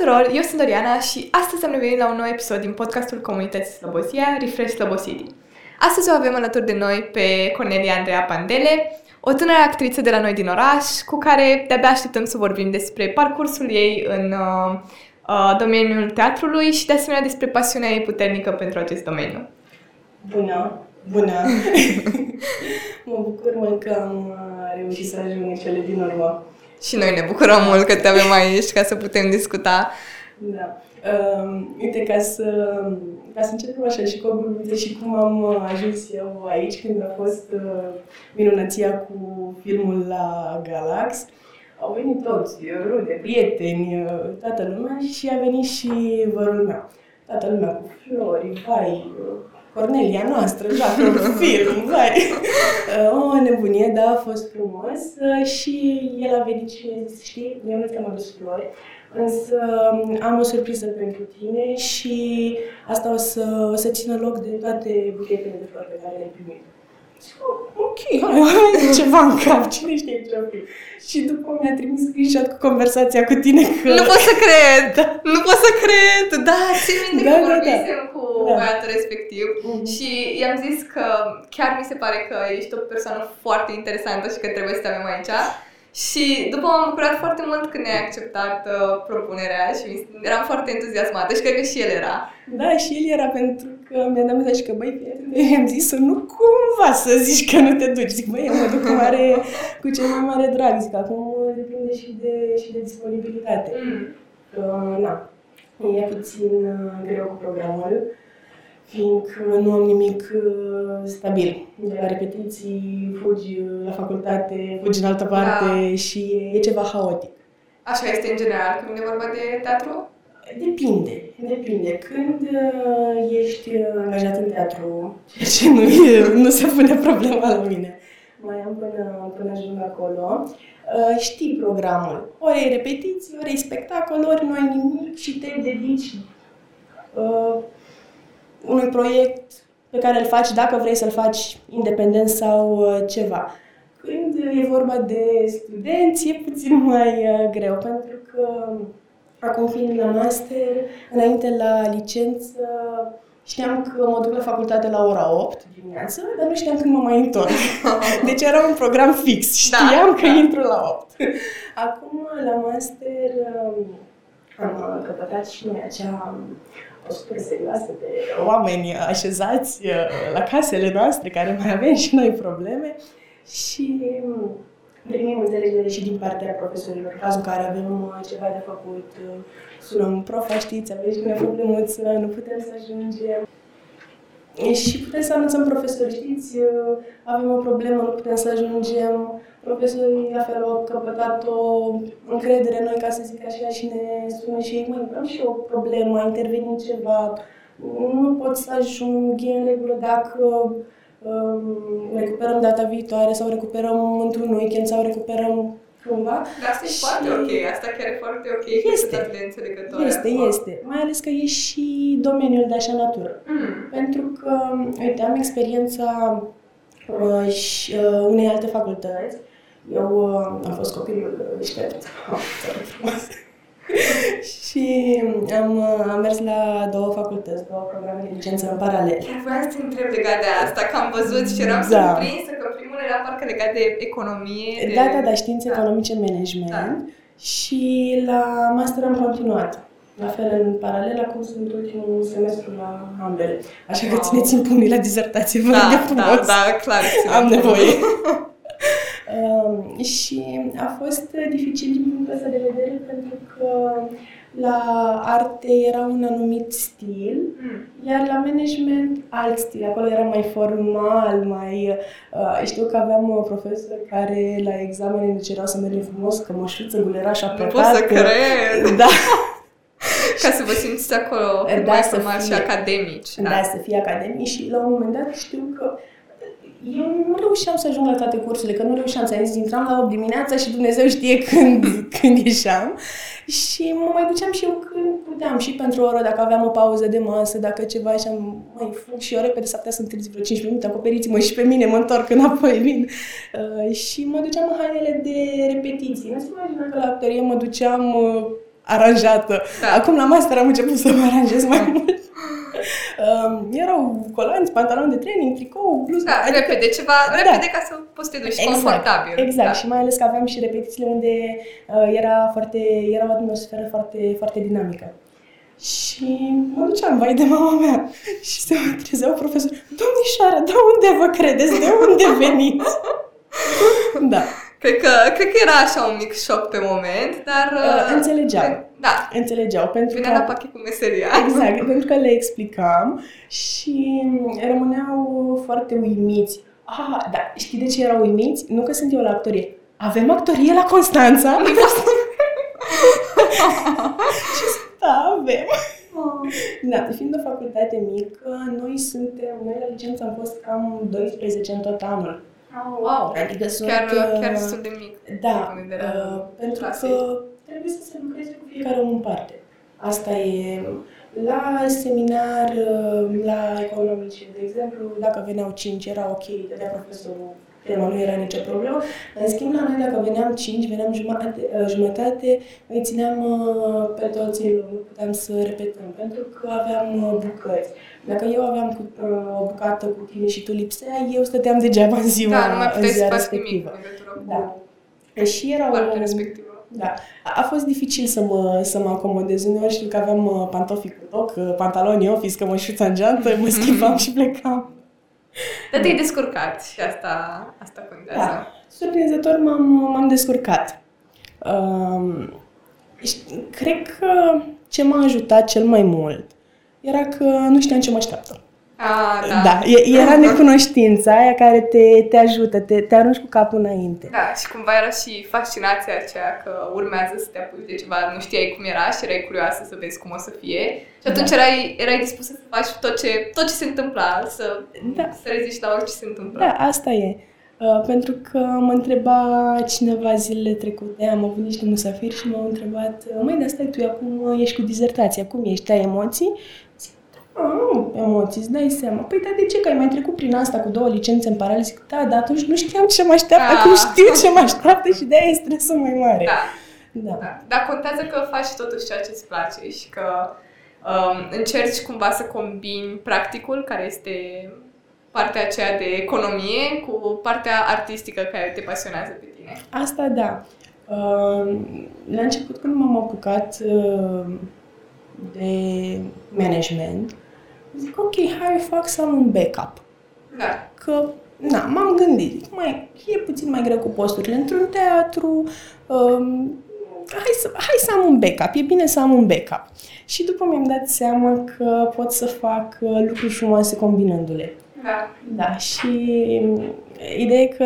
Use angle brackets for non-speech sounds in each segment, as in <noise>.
tuturor, eu sunt Doriana și astăzi am revenit la un nou episod din podcastul Comunității Slobozia, Refresh Slobosity. Astăzi o avem alături de noi pe Cornelia Andreea Pandele, o tânără actriță de la noi din oraș, cu care de-abia așteptăm să vorbim despre parcursul ei în uh, uh, domeniul teatrului și de asemenea despre pasiunea ei puternică pentru acest domeniu. Bună! Bună! <laughs> mă bucur mult că am uh, reușit să ajung în cele din urmă. Și noi ne bucurăm mult că te avem aici ca să putem discuta. Da. Uh, uite, ca să, ca să începem așa și cu o glumiță și cum am uh, ajuns eu aici când a fost uh, minunăția cu filmul la Galax, au venit toți, rude, prieteni, uh, toată lumea și a venit și vărul meu. Toată lumea cu flori, vai, Cornelia noastră, joacă un film, vai. <laughs> O nebunie, da, a fost frumos și el a venit și a zis, știi, eu nu ți-am adus flori, însă am o surpriză pentru tine și asta o să, o să țină loc de toate buchetele de flori pe care le-ai primit. Ok, hai, hai, ceva în cap, cine știe ce fi. Și după mi-a trimis screenshot cu conversația cu tine că... Nu pot să cred! Da. Nu pot să cred! Da, țin minte da, că da, vorbisem da. cu da. băiatul respectiv mm-hmm. și i-am zis că chiar mi se pare că ești o persoană foarte interesantă și că trebuie să te avem aici. Și după m-am bucurat foarte mult când ai acceptat uh, propunerea și eram foarte entuziasmată și cred că și el era. Da, și el era pentru că mi-a dat mesaj că, băi, <laughs> i-am zis să nu cumva să zici că nu te duci. Zic, băi, mă duc cu, mare, cu cel mai mare drag. Zic, acum depinde și de, și de disponibilitate. Mm. Uh, na, e puțin uh, greu cu programul fiindcă nu am nimic uh, stabil. De la repetiții fugi la facultate, fugi în altă parte da. și e ceva haotic. Așa este în general când e vorba de teatru? Depinde, depinde. Când uh, ești angajat în teatru, <laughs> ce nu, nu se pune problema la mine. Mai am până, până ajung acolo. Uh, știi programul. Ori e repetiții, ori e spectacol, ori nu ai nimic și te dedici uh, unui proiect pe care îl faci dacă vrei să-l faci independent sau uh, ceva. Când e vorba de studenți, e puțin mai uh, greu, pentru că acum fiind la master, înainte la licență, știam că mă duc la facultate la ora 8 dimineață, dar nu știam când mă mai întorc. <laughs> Deci era un program fix, da, știam da, că da. intru la 8. Acum, la master, um, am căpătat și noi acea o super serioasă de oameni așezați uh, la casele noastre, care mai avem și noi probleme și um, primim înțelegere și din partea profesorilor. În cazul în care avem uh, ceva de făcut, uh, sunăm profa, știți, aveți o problemuță, nu putem să ajungem. Și putem să anunțăm profesori, știți, avem o problemă, nu putem să ajungem. Profesorii la fel au căpătat o încredere în noi, ca să zic așa, și ne spune și ei, măi, am și o problemă, a intervenit ceva, nu pot să ajung, e în regulă dacă um, recuperăm data viitoare sau recuperăm într-un weekend sau recuperăm cumva. Dar asta e și... foarte ok, asta chiar e foarte ok este, de înțelegătoare. Este, este. Mai ales că e și domeniul de așa natură. Mm. Pentru că, uite, am experiența uh, și, uh, unei alte facultăți. Eu uh, am fost copilul deștept. <laughs> și am, am mers la două facultăți, două programe de licență în paralel. Chiar vreau să te întreb legat de asta, că am văzut și eram da. surprinsă că primul era parcă legat de economie. De... Da, da, da, științe da. economice, management. Da. Și la master am continuat. La fel, în paralel, acum sunt ultimul semestru la ambele. Așa wow. că țineți-mi pumnii la dizertație, vă da, da, da, clar. Am nevoie. <laughs> Um, și a fost dificil din punctul ăsta de vedere pentru că la arte era un anumit stil, mm. iar la management alt stil. Acolo era mai formal, mai... Uh, știu că aveam o profesor care la examene ne cereau să mergem frumos, că mășuță, guleraș, apretat. Nu pot să cred! <laughs> Da! Ca să vă simțiți acolo da, mai să fie, și academici. Da. da, să fie academici și la un moment dat știu că eu nu reușeam să ajung la toate cursurile, că nu reușeam să zis, intram la 8 dimineața și Dumnezeu știe <laughs> când, când ieșeam. Și mă mai duceam și eu când puteam, și pentru o oră, dacă aveam o pauză de masă, dacă ceva, și am mai fug și eu repede, s-ar putea să întârzi vreo 5 minute, acoperiți-mă și pe mine, mă întorc înapoi, <laughs> vin. Uh, și mă duceam în hainele de repetiții. Nu se imagina că la actorie mă duceam uh, aranjată. Da. Acum la master am început să mă aranjez mai mult. Um, erau colanți, pantaloni de training, tricou, bluză. Da, adică, repede, ceva, da. repede ca să poți te duci exact, confortabil. Exact, da. și mai ales că aveam și repetițiile unde uh, era, foarte, era o atmosferă foarte, foarte dinamică. Și mă duceam, vai de mama mea. <laughs> Și se mă trezeau profesor. Domnișoară, de unde vă credeți? De unde veniți? <laughs> da. Cred că, cred că era așa un mic șoc pe moment, dar... Uh, înțelegeau. Da. Înțelegeau. Pentru Vinea că, la pachet cu meseria. Exact, pentru că le explicam și rămâneau foarte uimiți. Ah, da, știi de ce erau uimiți? Nu că sunt eu la actorie. Avem actorie la Constanța? <laughs> <laughs> și da, avem. Oh. Da, fiind o facultate mică, noi suntem, noi la licență am fost cam 12 în tot anul. Oh, wow! Adică sunt, chiar, chiar destul de mic. Da, uh, pentru clase. că trebuie să se lucreze cu fiecare om în parte. Asta e la seminar, uh, la economice, de exemplu, dacă veneau cinci, era ok, dădea profesorul tema, nu era nicio problemă. În schimb, la noi, dacă veneam cinci, veneam jumătate, uh, jumătate noi țineam uh, pe toți în nu puteam să repetăm, pentru că aveam bucăți. Dacă eu aveam cu, o bucată cu tine și tu lipseai, eu stăteam degeaba în ziua, da, nu mai în ziua respectivă. Nimic da. Și era o, respectivă. Da. A fost dificil să mă, să mă acomodez. Uneori știu că aveam uh, pantofi cu toc, uh, pantaloni office, că mă șuța în geantă, mă schimbam și plecam. Dar te-ai descurcat și asta, asta contează. Da. Surprinzător m-am, m-am descurcat. Um, cred că ce m-a ajutat cel mai mult era că nu știam ce mă așteaptă. Ah, da. da. Era necunoștința aia care te, te ajută, te, te arunci cu capul înainte. Da, și cumva era și fascinația aceea că urmează să te apuci de ceva, nu știai cum era și erai curioasă să vezi cum o să fie. Și atunci da. erai, erai dispusă să faci tot ce, tot ce se întâmpla, să, da. să reziști la orice se întâmplă. Da, asta e. Uh, pentru că mă întreba cineva zilele trecute, am avut niște musafiri și m-au întrebat, măi, dar stai tu, acum ești cu dizertația, cum ești, ai emoții? Nu, emoții, îți dai seama. Păi, dar de ce? Că ai mai trecut prin asta cu două licențe în paralel? Zic, da, dar atunci nu știam ce mă așteaptă, acum știu ce mă așteaptă și de-aia e stresul mai mare. Da. Da. da. Dar contează că faci totuși ceea ce îți place și că um, încerci cumva să combini practicul, care este partea aceea de economie, cu partea artistică care te pasionează pe tine. Asta da. Uh, la început, când m-am apucat uh, de management, zic, ok, hai fac să am un backup. Da. Că, na, m-am gândit, zic, mai, e puțin mai greu cu posturile într-un teatru, um, hai, să, hai să am un backup, e bine să am un backup. Și după mi-am dat seama că pot să fac uh, lucruri frumoase combinându-le. Da. Da, și ideea e că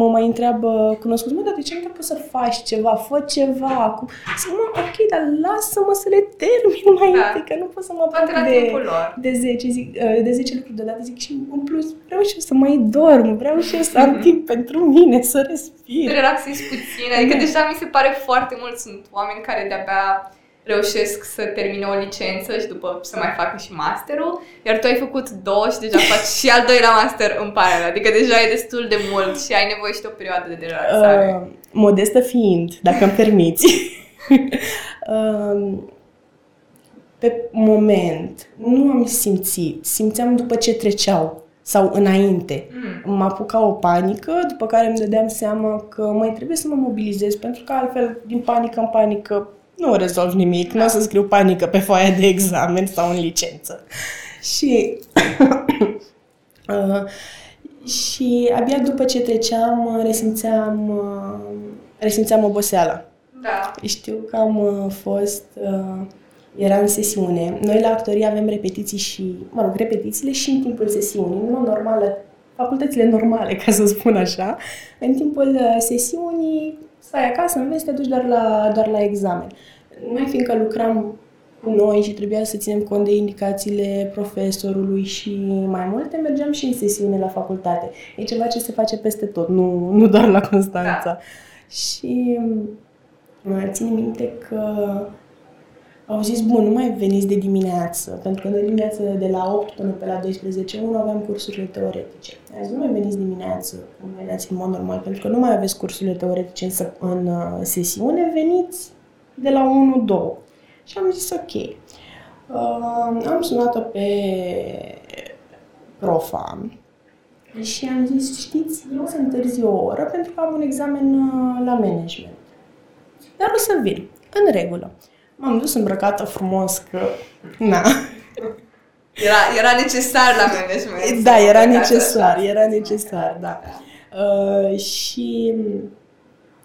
mă mai întreabă cunoscut, mă, dar de ce nu poți să faci ceva, fă ceva acum? Zic, mă, ok, dar lasă-mă să le termin <laughs> mai da. întâi, că nu pot să mă fac de, de 10, zic, uh, de 10 lucruri deodată, zic, și în plus vreau și eu să mai dorm, vreau și eu să am <laughs> timp pentru mine, să respir. Să relaxezi puțin, adică da. deja mi se pare foarte mult, sunt oameni care de-abia reușesc să termine o licență și după să mai facă și masterul, iar tu ai făcut două și deja faci și al doilea master în paralel, adică deja e destul de mult și ai nevoie și de o perioadă de relaxare. Uh, modestă fiind, dacă îmi permiți. uh, <laughs> pe moment nu am simțit, simțeam după ce treceau sau înainte. Mm. Mă apuca o panică, după care îmi dădeam seama că mai trebuie să mă mobilizez, pentru că altfel, din panică în panică, nu rezolv nimic, nu o să scriu panică pe foaia de examen sau în licență. Și, <coughs> uh, și abia după ce treceam, resimțeam, uh, resimțeam oboseala. Da. Știu că am uh, fost, uh, era în sesiune. Noi la actorie avem repetiții și, mă rog, repetițiile și în timpul sesiunii, nu normală, facultățile normale, ca să spun așa. În timpul uh, sesiunii stai acasă, înveți, te duci doar la, doar la examen. Noi, fiindcă lucram cu noi și trebuia să ținem cont de indicațiile profesorului și mai multe, mergeam și în sesiune la facultate. E ceva ce se face peste tot, nu, nu doar la Constanța. Da. Și țin minte că au zis, bun, nu mai veniți de dimineață, pentru că noi dimineață de la 8 până pe la 12, 1 aveam cursurile teoretice. A zis, nu mai veniți dimineață, cum veneați în mod normal, pentru că nu mai aveți cursurile teoretice în, în uh, sesiune, veniți de la 1-2. Și am zis ok. Uh, am sunat-o pe profa și am zis, știți, eu o să întârzi o oră pentru că am un examen uh, la management. Dar o să vin. În regulă. M-am dus îmbrăcată frumos că... Na. Era, era necesar la management. Da, era necesar, era necesar, da. Uh, și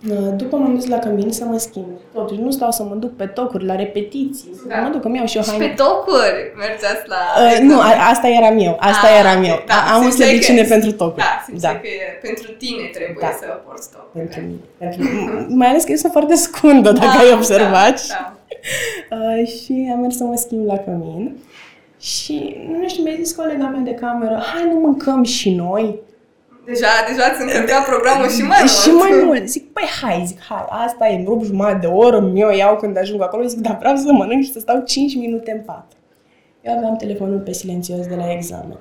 uh, după m-am dus la cămin să mă schimb. Totuși, nu stau să mă duc pe tocuri, la repetiții, da. să mă duc, că mi-au și o haină. Și pe tocuri mergeați la... Uh, nu, a, asta eram eu, asta ah, eram eu. Da, Am o slăbiciune pentru tocuri. Da, da. că e, pentru tine trebuie da. să porți tocuri. Pentru mine. Pentru, mai ales că eu sunt foarte scundă, dacă da, ai observat. Da, da. <laughs> Uh, și am mers să mă schimb la cămin. Și, nu știu, mi-a zis colega mea de cameră, hai nu mâncăm și noi. Deja, deja ți încărcat programul și mai mult. Și mai mult. Zic, păi hai, zic, hai, asta e, îmi rup jumătate de oră, mi-o iau când ajung acolo. Zic, dar vreau să mănânc și să stau 5 minute în pat. Eu aveam telefonul pe silențios de la examen.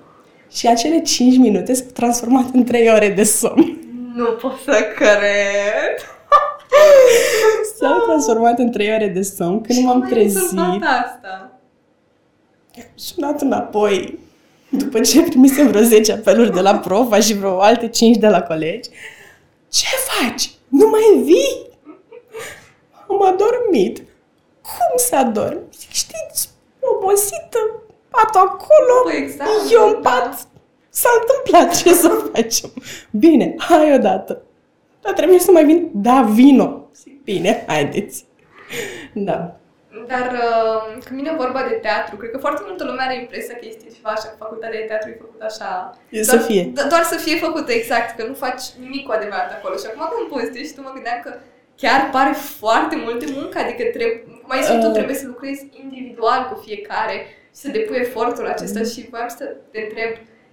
Și acele 5 minute s-au transformat în 3 ore de somn. Nu pot să cred. <laughs> S-au transformat în 3 ore de somn când m-am trezit. asta? Sunat înapoi după ce primisem vreo 10 apeluri de la profa și vreo alte 5 de la colegi, ce faci? Nu mai vii? Am adormit. Cum să adorm? Zic, știți, obosită, patul acolo, păi exact, eu în pat. Da. S-a întâmplat, ce să facem? Bine, hai odată. Dar trebuie să mai vin? Da, vino. Zic, bine, haideți. Da. Dar uh, când vine vorba de teatru, cred că foarte multă lume are impresia că este ceva așa, facultatea de teatru e făcută așa... E doar, să fie. Doar să fie făcută, exact, că nu faci nimic cu adevărat acolo. Și acum când povestești și tu mă gândeam că chiar pare foarte multe muncă, adică trebuie, cum ai zis uh. tu, trebuie să lucrezi individual cu fiecare și să depui efortul acesta uh. și voiam să te întreb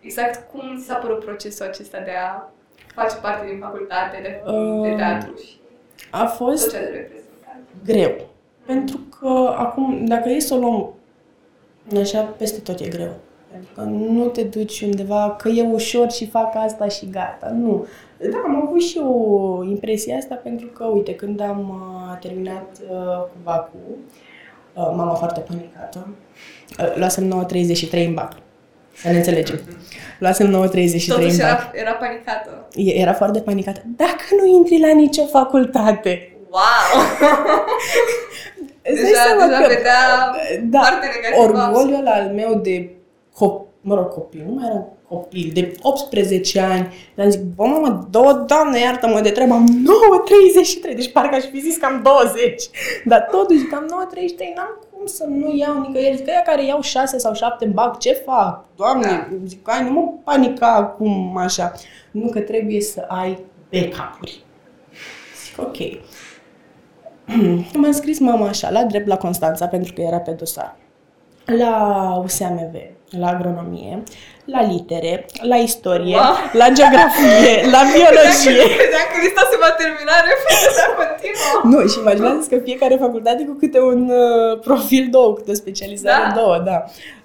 exact cum ți s-a părut procesul acesta de a face parte din facultate de, uh. de teatru și a fost tot ce greu pentru că acum, dacă e să o luăm așa, peste tot e greu. Pentru că nu te duci undeva că e ușor și fac asta și gata. Nu. Da, am avut și o impresie asta pentru că, uite, când am uh, terminat uh, cu vacu, uh, mama foarte panicată, uh, luasem 9.33 în bac. Să ne înțelegem. Luasem 9.33 în bac. Era, era panicată. Era foarte panicată. Dacă nu intri la nicio facultate, Wow! <laughs> deja, deja că, vedea da, foarte negativ. Orgoliul al meu de copil, mă rog, copil, nu mai era copil, de 18 ani, am zic, bă, mamă, două, doamne, iartă-mă de treabă, am 9.33, deci parcă aș fi zis că am 20. Dar totuși, că am 9.33, n-am cum să nu iau nicăieri. Zic, aia care iau 6 sau 7 în bac, ce fac? Doamne, da. zic, ai, nu mă panica acum așa. Nu că trebuie să ai backup-uri. Zic, ok. <clears throat> M-a înscris mama așa, la drept la Constanța, pentru că era pe dosar. La USAMV, la agronomie, la litere, la istorie, wow. la geografie, la <laughs> biologie. Dacă lista se va termina, <laughs> repede, continuă. Nu, și imaginează că fiecare facultate cu câte un uh, profil două, câte o specializare da. două, da.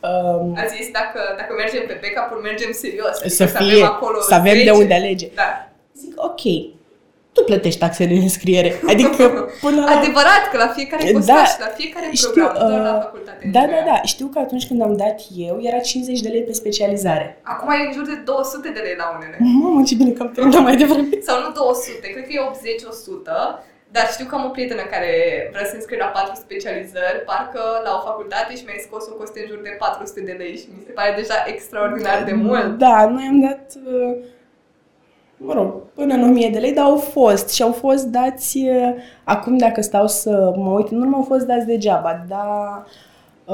Um, A zis, dacă, dacă mergem pe backup mergem serios. Să adică fie, să avem, acolo să avem de unde alege. Da. Zic, ok, tu plătești taxele de înscriere. Adică până la... Adevărat că la fiecare postaj, da, la fiecare știu, program, uh, la facultate. Da, da, da. Știu că atunci când am dat eu, era 50 de lei pe specializare. Acum e în jur de 200 de lei la unele. Mamă, ce bine că am terminat mai devreme. Sau nu 200, cred că e 80-100. Dar știu că am o prietenă care vrea să înscrie la patru specializări, parcă la o facultate și mi-a scos o coste în jur de 400 de lei și mi se pare deja extraordinar de mult. Da, noi am dat... Uh mă rog, până în 1000 de lei, dar au fost și au fost dați, acum dacă stau să mă uit, nu m-au fost dați degeaba, dar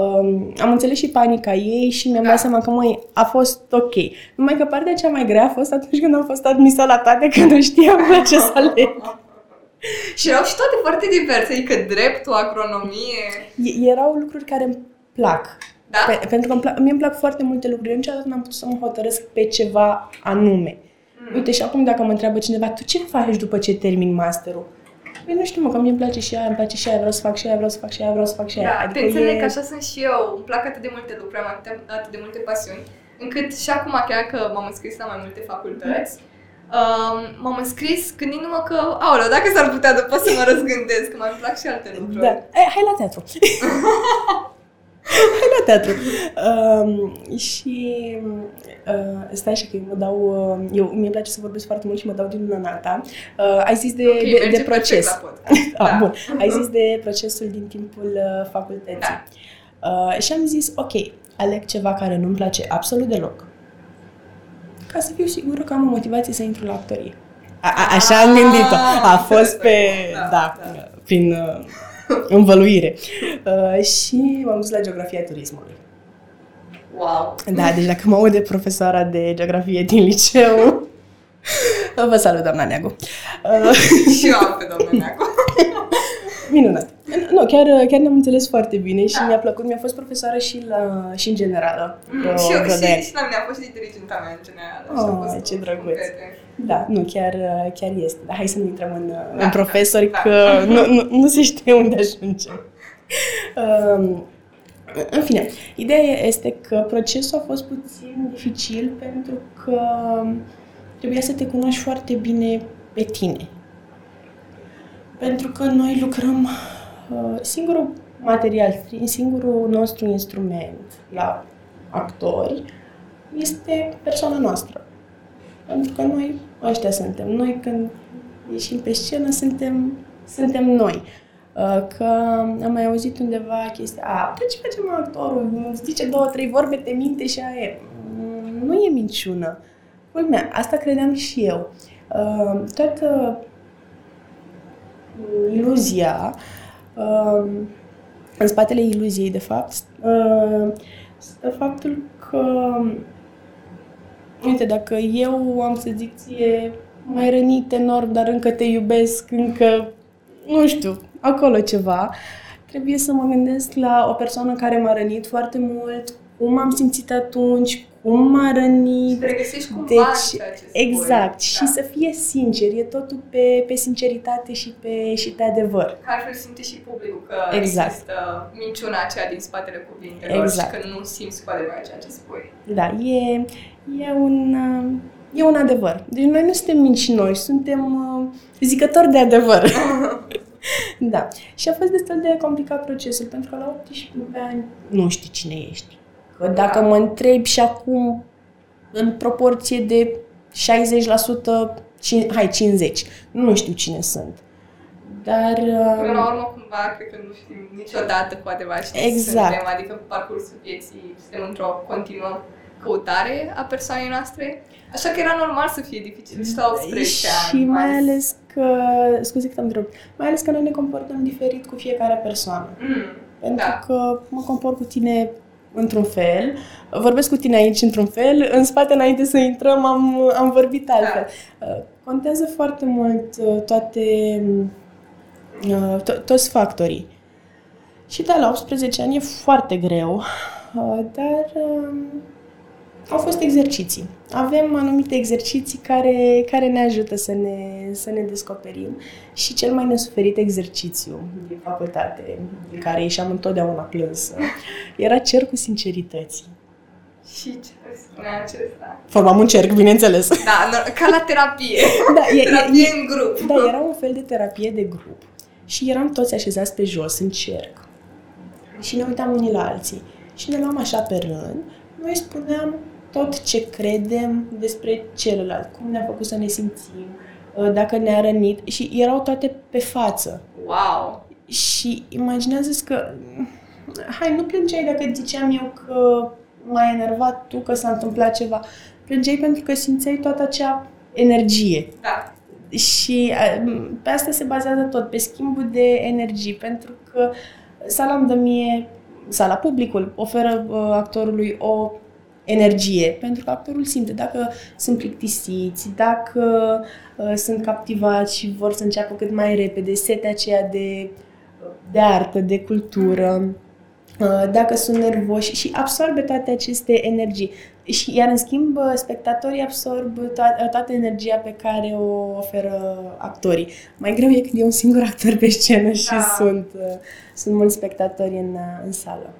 um, am înțeles și panica ei și mi-am da. dat seama că, măi, a fost ok. Numai că partea cea mai grea a fost atunci când am fost admisă la toate, că nu știam la ce să aleg. și erau și toate foarte diverse, adică dreptul, agronomie. E, erau lucruri care îmi plac. Da? Pe, pentru că îmi plac, mie îmi plac foarte multe lucruri. Eu niciodată n-am putut să mă hotărăsc pe ceva anume. Mm. Uite, și acum dacă mă întreabă cineva, tu ce faci după ce termin masterul? Păi nu știu, mă, că mie îmi place și aia, îmi place și aia, vreau să fac și aia, vreau să fac și aia, vreau să fac și aia. Da, adică te înțeleg e... că așa sunt și eu. Îmi plac atât de multe lucruri, am atât, atât de multe pasiuni, încât și acum, chiar că m-am înscris la mai multe facultăți, Um, m-am înscris gândindu-mă că, aoleu, dacă s-ar putea după să mă răzgândesc, că mai îmi plac și alte lucruri. Da. Hai, hai la teatru. <laughs> hai la teatru. Um, și uh, stai așa că eu mă dau, uh, eu mi-e place să vorbesc foarte mult și mă dau din una în alta. Uh, ai zis de, Ok, de, merge de proces. perfect la podcast. <laughs> Ah, Da. bun. Ai zis de procesul din timpul uh, facultății. Da. Uh, și am zis, ok, aleg ceva care nu-mi place absolut deloc. Ca să fiu sigură că am o motivație să intru la actorie. A, a, așa am gândit-o. A Ah, fost pe, da, da, da. prin uh, învăluire. Uh, și m-am dus la geografia turismului. Wow. Da, deci dacă mă aude profesoara de geografie din liceu, <laughs> vă salut, doamna Neagu. Uh, <laughs> și eu am pe domnul <laughs> Neacu. Minunat. Nu, chiar, chiar ne-am înțeles foarte bine și Da. mi-a plăcut. Mi-a fost profesoară și, la, și în generală. vreo- și, eu, vreo de ani. și, și la mine a fost și dirigenta mea în general. și a Oh, fost ce un- un drăguț. prieten. Da, nu, chiar, chiar este. Dar hai să nu intrăm în, Da, în profesori, da, că da. Nu, nu, nu se știe unde ajungem. Um, în fine, ideea este că procesul a fost puțin dificil pentru că trebuia să te cunoști foarte bine pe tine. Pentru că noi lucrăm uh, singurul material, singurul nostru instrument la actori este persoana noastră. Pentru că noi ăștia suntem. Noi când ieșim pe scenă suntem, suntem noi. Uh, Că am mai auzit undeva chestia, a, dar ce face mă actorul? Zice două, trei vorbe, te minte și aia e. Mm, Nu e minciună. Culmea, asta credeam și eu. Uh, Toată iluzia, uh, în spatele iluziei, de fapt, uh, stă faptul că Uite, dacă eu am să zic ție mai rănit enorm, dar încă te iubesc, încă, nu știu, acolo ceva, trebuie să mă gândesc la o persoană care m-a rănit foarte mult, cum am simțit atunci, cum m-a Și rănit. te regăsești cumva Deci, în ceea ce spui. Exact. Da. Și să fie sincer. E totul pe, pe sinceritate și pe, și pe adevăr. Că altfel simte și publicul că Exact. există minciuna aceea din spatele cuvintelor Exact. și că nu simți cu adevărat ceea ce spui. Da, e, e, un, uh, e un adevăr. Deci noi nu suntem mincinoși, suntem uh, zicători de adevăr. <laughs> da. Și a fost destul de complicat procesul, pentru că la 18 ani nu știi cine ești. Că dacă mă întrebi și acum, în proporție de 60%, cin- hai, 50%, nu știu cine sunt. Dar... Până la Uh, urmă, cumva, cred că nu știm niciodată cu adevărat cine Exact. suntem, adică pe parcursul vieții suntem într-o continuă căutare a persoanei noastre. Așa că era normal să fie dificil și la 18 ani. și mai ales că, scuze că te-am întrerupt, mai ales că noi ne comportăm diferit cu fiecare persoană. Mm, Pentru Da. că mă comport cu tine într-un fel, vorbesc cu tine aici într-un fel, în spate înainte să intrăm am, am vorbit altfel. Uh, Contează foarte mult uh, toate, uh, to- toți factorii. Și da, la 18 ani e foarte greu, uh, dar um, au fost exerciții. Avem anumite exerciții care, care ne ajută să ne, să ne descoperim și cel mai nesuferit exercițiu din facultate, din care ieșeam întotdeauna plânsă, era cercul sincerității. Și ce spunea acesta? Formam un cerc, bineînțeles. Da, no- ca la terapie. <laughs> Da, e, e, terapie în grup. Da, era un fel de terapie de grup. Și eram toți așezați pe jos, în cerc. Și ne uitam unii la alții. Și ne luam așa pe rând. Noi spuneam tot ce credem despre celălalt, cum ne-a făcut să ne simțim, uh, dacă ne-a rănit. Și erau toate pe față. Wow! Și imaginează că, hai, nu plângeai dacă ziceam eu că m-ai enervat tu, că s-a întâmplat ceva. Plângeai pentru că simțeai toată acea energie. Da. Și a, pe asta se bazează tot, pe schimbul de energii, pentru că sala îmi dă mie, sala, publicul, oferă uh, actorului o energie, pentru că actorul simte dacă sunt plictisiți, dacă uh, sunt captivați și vor să înceapă cât mai repede, setea aceea de, de artă, de cultură, uh, dacă sunt nervoși și absorbe toate aceste energii. Și, iar în schimb, uh, spectatorii absorb to- toată energia pe care o oferă actorii. Mai greu e când e un singur actor pe scenă și Da. sunt, uh, sunt mulți spectatori în, uh, în sală.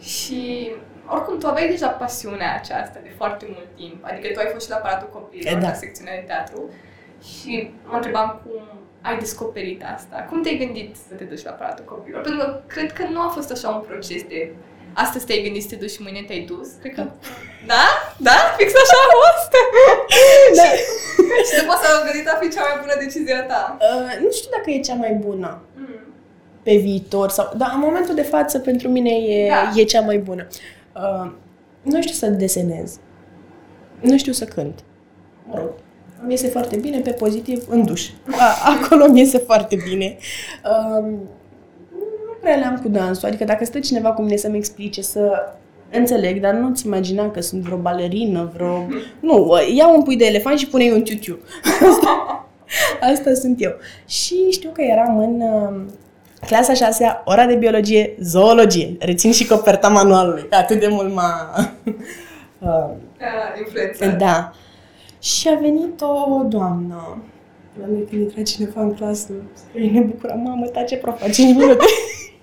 Și oricum tu aveai deja pasiunea aceasta de foarte mult timp, adică tu ai fost și la Palatul Copiilor, Da. la secțiunea de teatru și mă întrebam cum ai descoperit asta. Cum te-ai gândit să te duci la Palatul Copiilor? Pentru că cred că nu a fost așa un proces de astăzi te-ai gândit să te duci și mâine te-ai dus. Cred că... Da? Da? Fix așa a fost? <laughs> Da. și după asta am gândit a fi cea mai bună decizie a ta. Uh, nu știu dacă e cea mai bună Mm. pe viitor sau... Dar în momentul de față pentru mine e, Da. e cea mai bună. Uh, nu știu să desenez. Nu știu să cânt. Mă rog, îmi iese foarte bine, pe pozitiv, în duș. A, acolo îmi iese foarte bine. Um, nu prea le-am cu dansul. Adică dacă stă cineva cu mine să-mi explice, să înțeleg, dar nu-ți imagina că sunt vreo balerină, vreo... Nu, iau un pui de elefant și pune-i un tiu Asta, <laughs> asta sunt eu. Și știu că eram în uh, clasa 6 ora de biologie, zoologie. Rețin și coperta manualului, că atât de mult m-a... <laughs> uh, Uh, influența. da. Și a venit o doamnă. La noi când intra cineva în clasă, ei ne bucura, mamă, tace prof, face minute.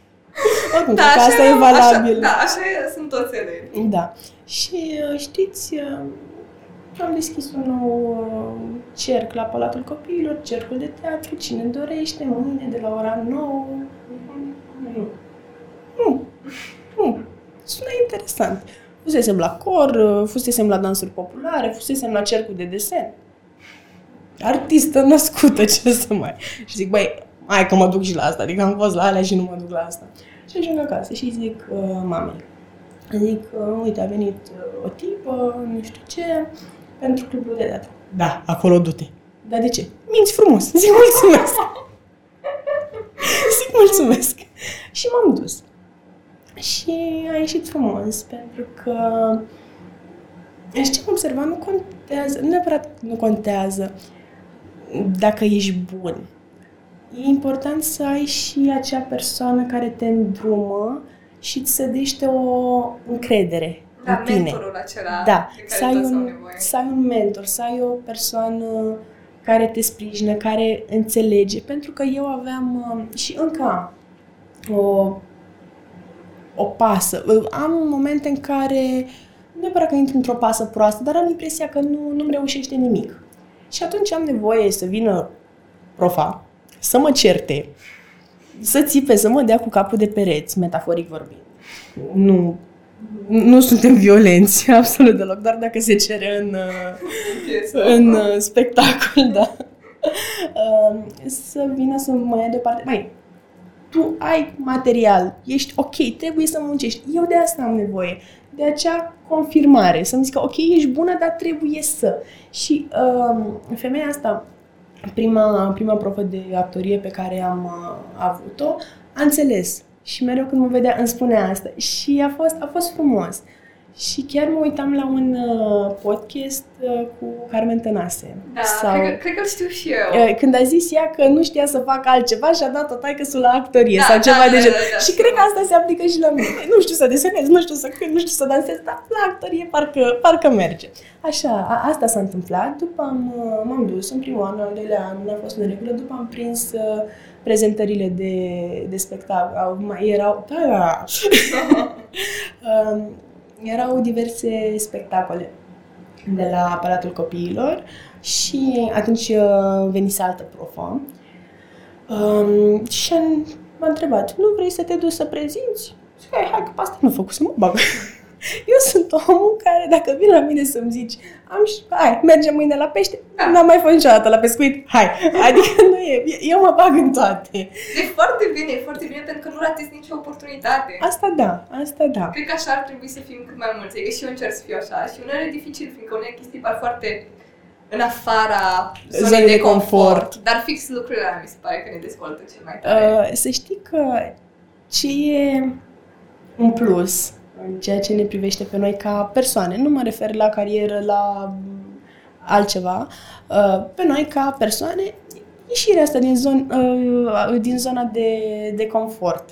<laughs> Oricum, da, asta e așa, valabil. da, așa e, sunt toți elevi. Da. Și uh, știți, uh, am deschis un nou uh, cerc la Palatul Copiilor, cercul de teatru, cine dorește, mâine de la ora 9. Nu. Nu. Nu. Sună interesant. Fusesem la cor, uh, fusesem la dansuri populare, fusesem la cercul de desen. Artistă născută, <laughs> ce să mai... Și zic, băi, hai că mă duc și la asta. Adică am fost la alea și nu mă duc la asta. Și ajung acasă și zic uh, mamei. Zic, uh, uite, a venit uh, o tipă, nu știu ce, pentru clubul de teatru. Da, acolo du-te. Dar de ce? Minți frumos. <laughs> Zic, mulțumesc. Zic, mulțumesc. Și m-am dus. Și a ieșit frumos, pentru că și ce am observat, nu contează, nu neapărat nu contează dacă ești bun. E important să ai și acea persoană care te îndrumă și îți sădește o încredere Da, în tine. mentorul acela Da, de să care ai, toți au un, nevoie. să ai un mentor, să ai o persoană care te sprijină, care înțelege. Pentru că eu aveam uh, și încă am o, o pasă. Uh, Am momente în care, nu neapărat că intru într-o pasă proastă, dar am impresia că nu, nu-mi reușește nimic. Și atunci am nevoie să vină profa, să mă certe, să țipe, să mă dea cu capul de pereți, metaforic vorbind. Nu, nu suntem violenți, <laughs> absolut deloc, doar dacă se cere în, uh, în uh, spectacol, da. Uh, Să vină să mă ia deoparte. Mai, tu ai material, ești ok, trebuie să muncești. Eu de asta am nevoie. De acea confirmare. Să-mi zică, ok, ești bună, dar trebuie să. Și uh, femeia asta, prima, prima profă de actorie pe care am uh, avut-o, a înțeles. Și mereu când mă vedea îmi spunea asta. Și a fost, a fost frumos. Și chiar mă uitam la un uh, podcast uh, cu Carmen Tănase. Da, cred, că, cred că știu și eu. Uh, Când a zis ea că nu știa să facă altceva și a dat-o taică la actorie Da, sau da, ceva da, de da, genul. da, da, și știu. cred că asta se aplică și la mine. Nu știu să desenez, nu știu să cânt, nu știu să dansez, dar la actorie parcă, parcă merge. Așa, a, asta s-a întâmplat. După am, uh, m-am dus în primul an, al doilea an, n-a fost în regulă. După am prins uh, prezentările de, de spectacol. Au- Mai erau... Da, da. <laughs> Um, erau diverse spectacole de la Palatul Copiilor și atunci uh, venise altă profă um, și am, m-a întrebat, nu vrei să te duci să prezinți? Zic, hai, hai că pe asta nu făcut să mă bag. Eu sunt omul care, dacă vin la mine să-mi zici, am și, hai, mergem mâine la pește, Da. n-am mai fost niciodată la pescuit, hai. <laughs> Adică nu e, eu mă bag în toate. E foarte bine, e foarte bine pentru că nu ratezi nicio oportunitate. Asta da, asta da. Cred că așa ar trebui să fim cât mai mulți. Adică și eu încerc să fiu așa. Și uneori e dificil, fiindcă unele chestii par foarte în afara zonei Zonei de de confort. confort. Dar fix lucrurile alea mi se pare că ne dezvoltă cel mai tare. Uh, să știi că ce e un plus în ceea ce ne privește pe noi ca persoane, nu mă refer la carieră, la mm, altceva, uh, pe noi ca persoane, ieșirea asta din, zon, uh, din zona de, de confort.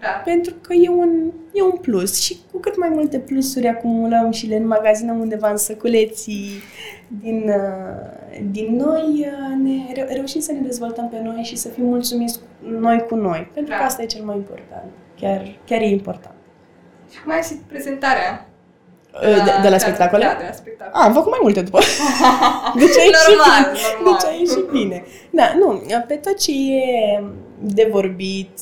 da. Pentru că e un, e un plus și cu cât mai multe plusuri acumulăm și le înmagazinăm undeva în săculeții din, uh, din noi, uh, ne, reu- reușim să ne dezvoltăm pe noi și să fim mulțumiți noi cu noi. Pentru că Da. asta e cel mai important. Chiar, chiar e important. Și cum ai ieșit prezentarea? De, de la spectacole? Da, de la spectacole. A, am făcut mai multe după. <laughs> Deci a ieșit Normal, bine. normal. Deci a ieșit bine. Da, nu, pe tot ce e de vorbit,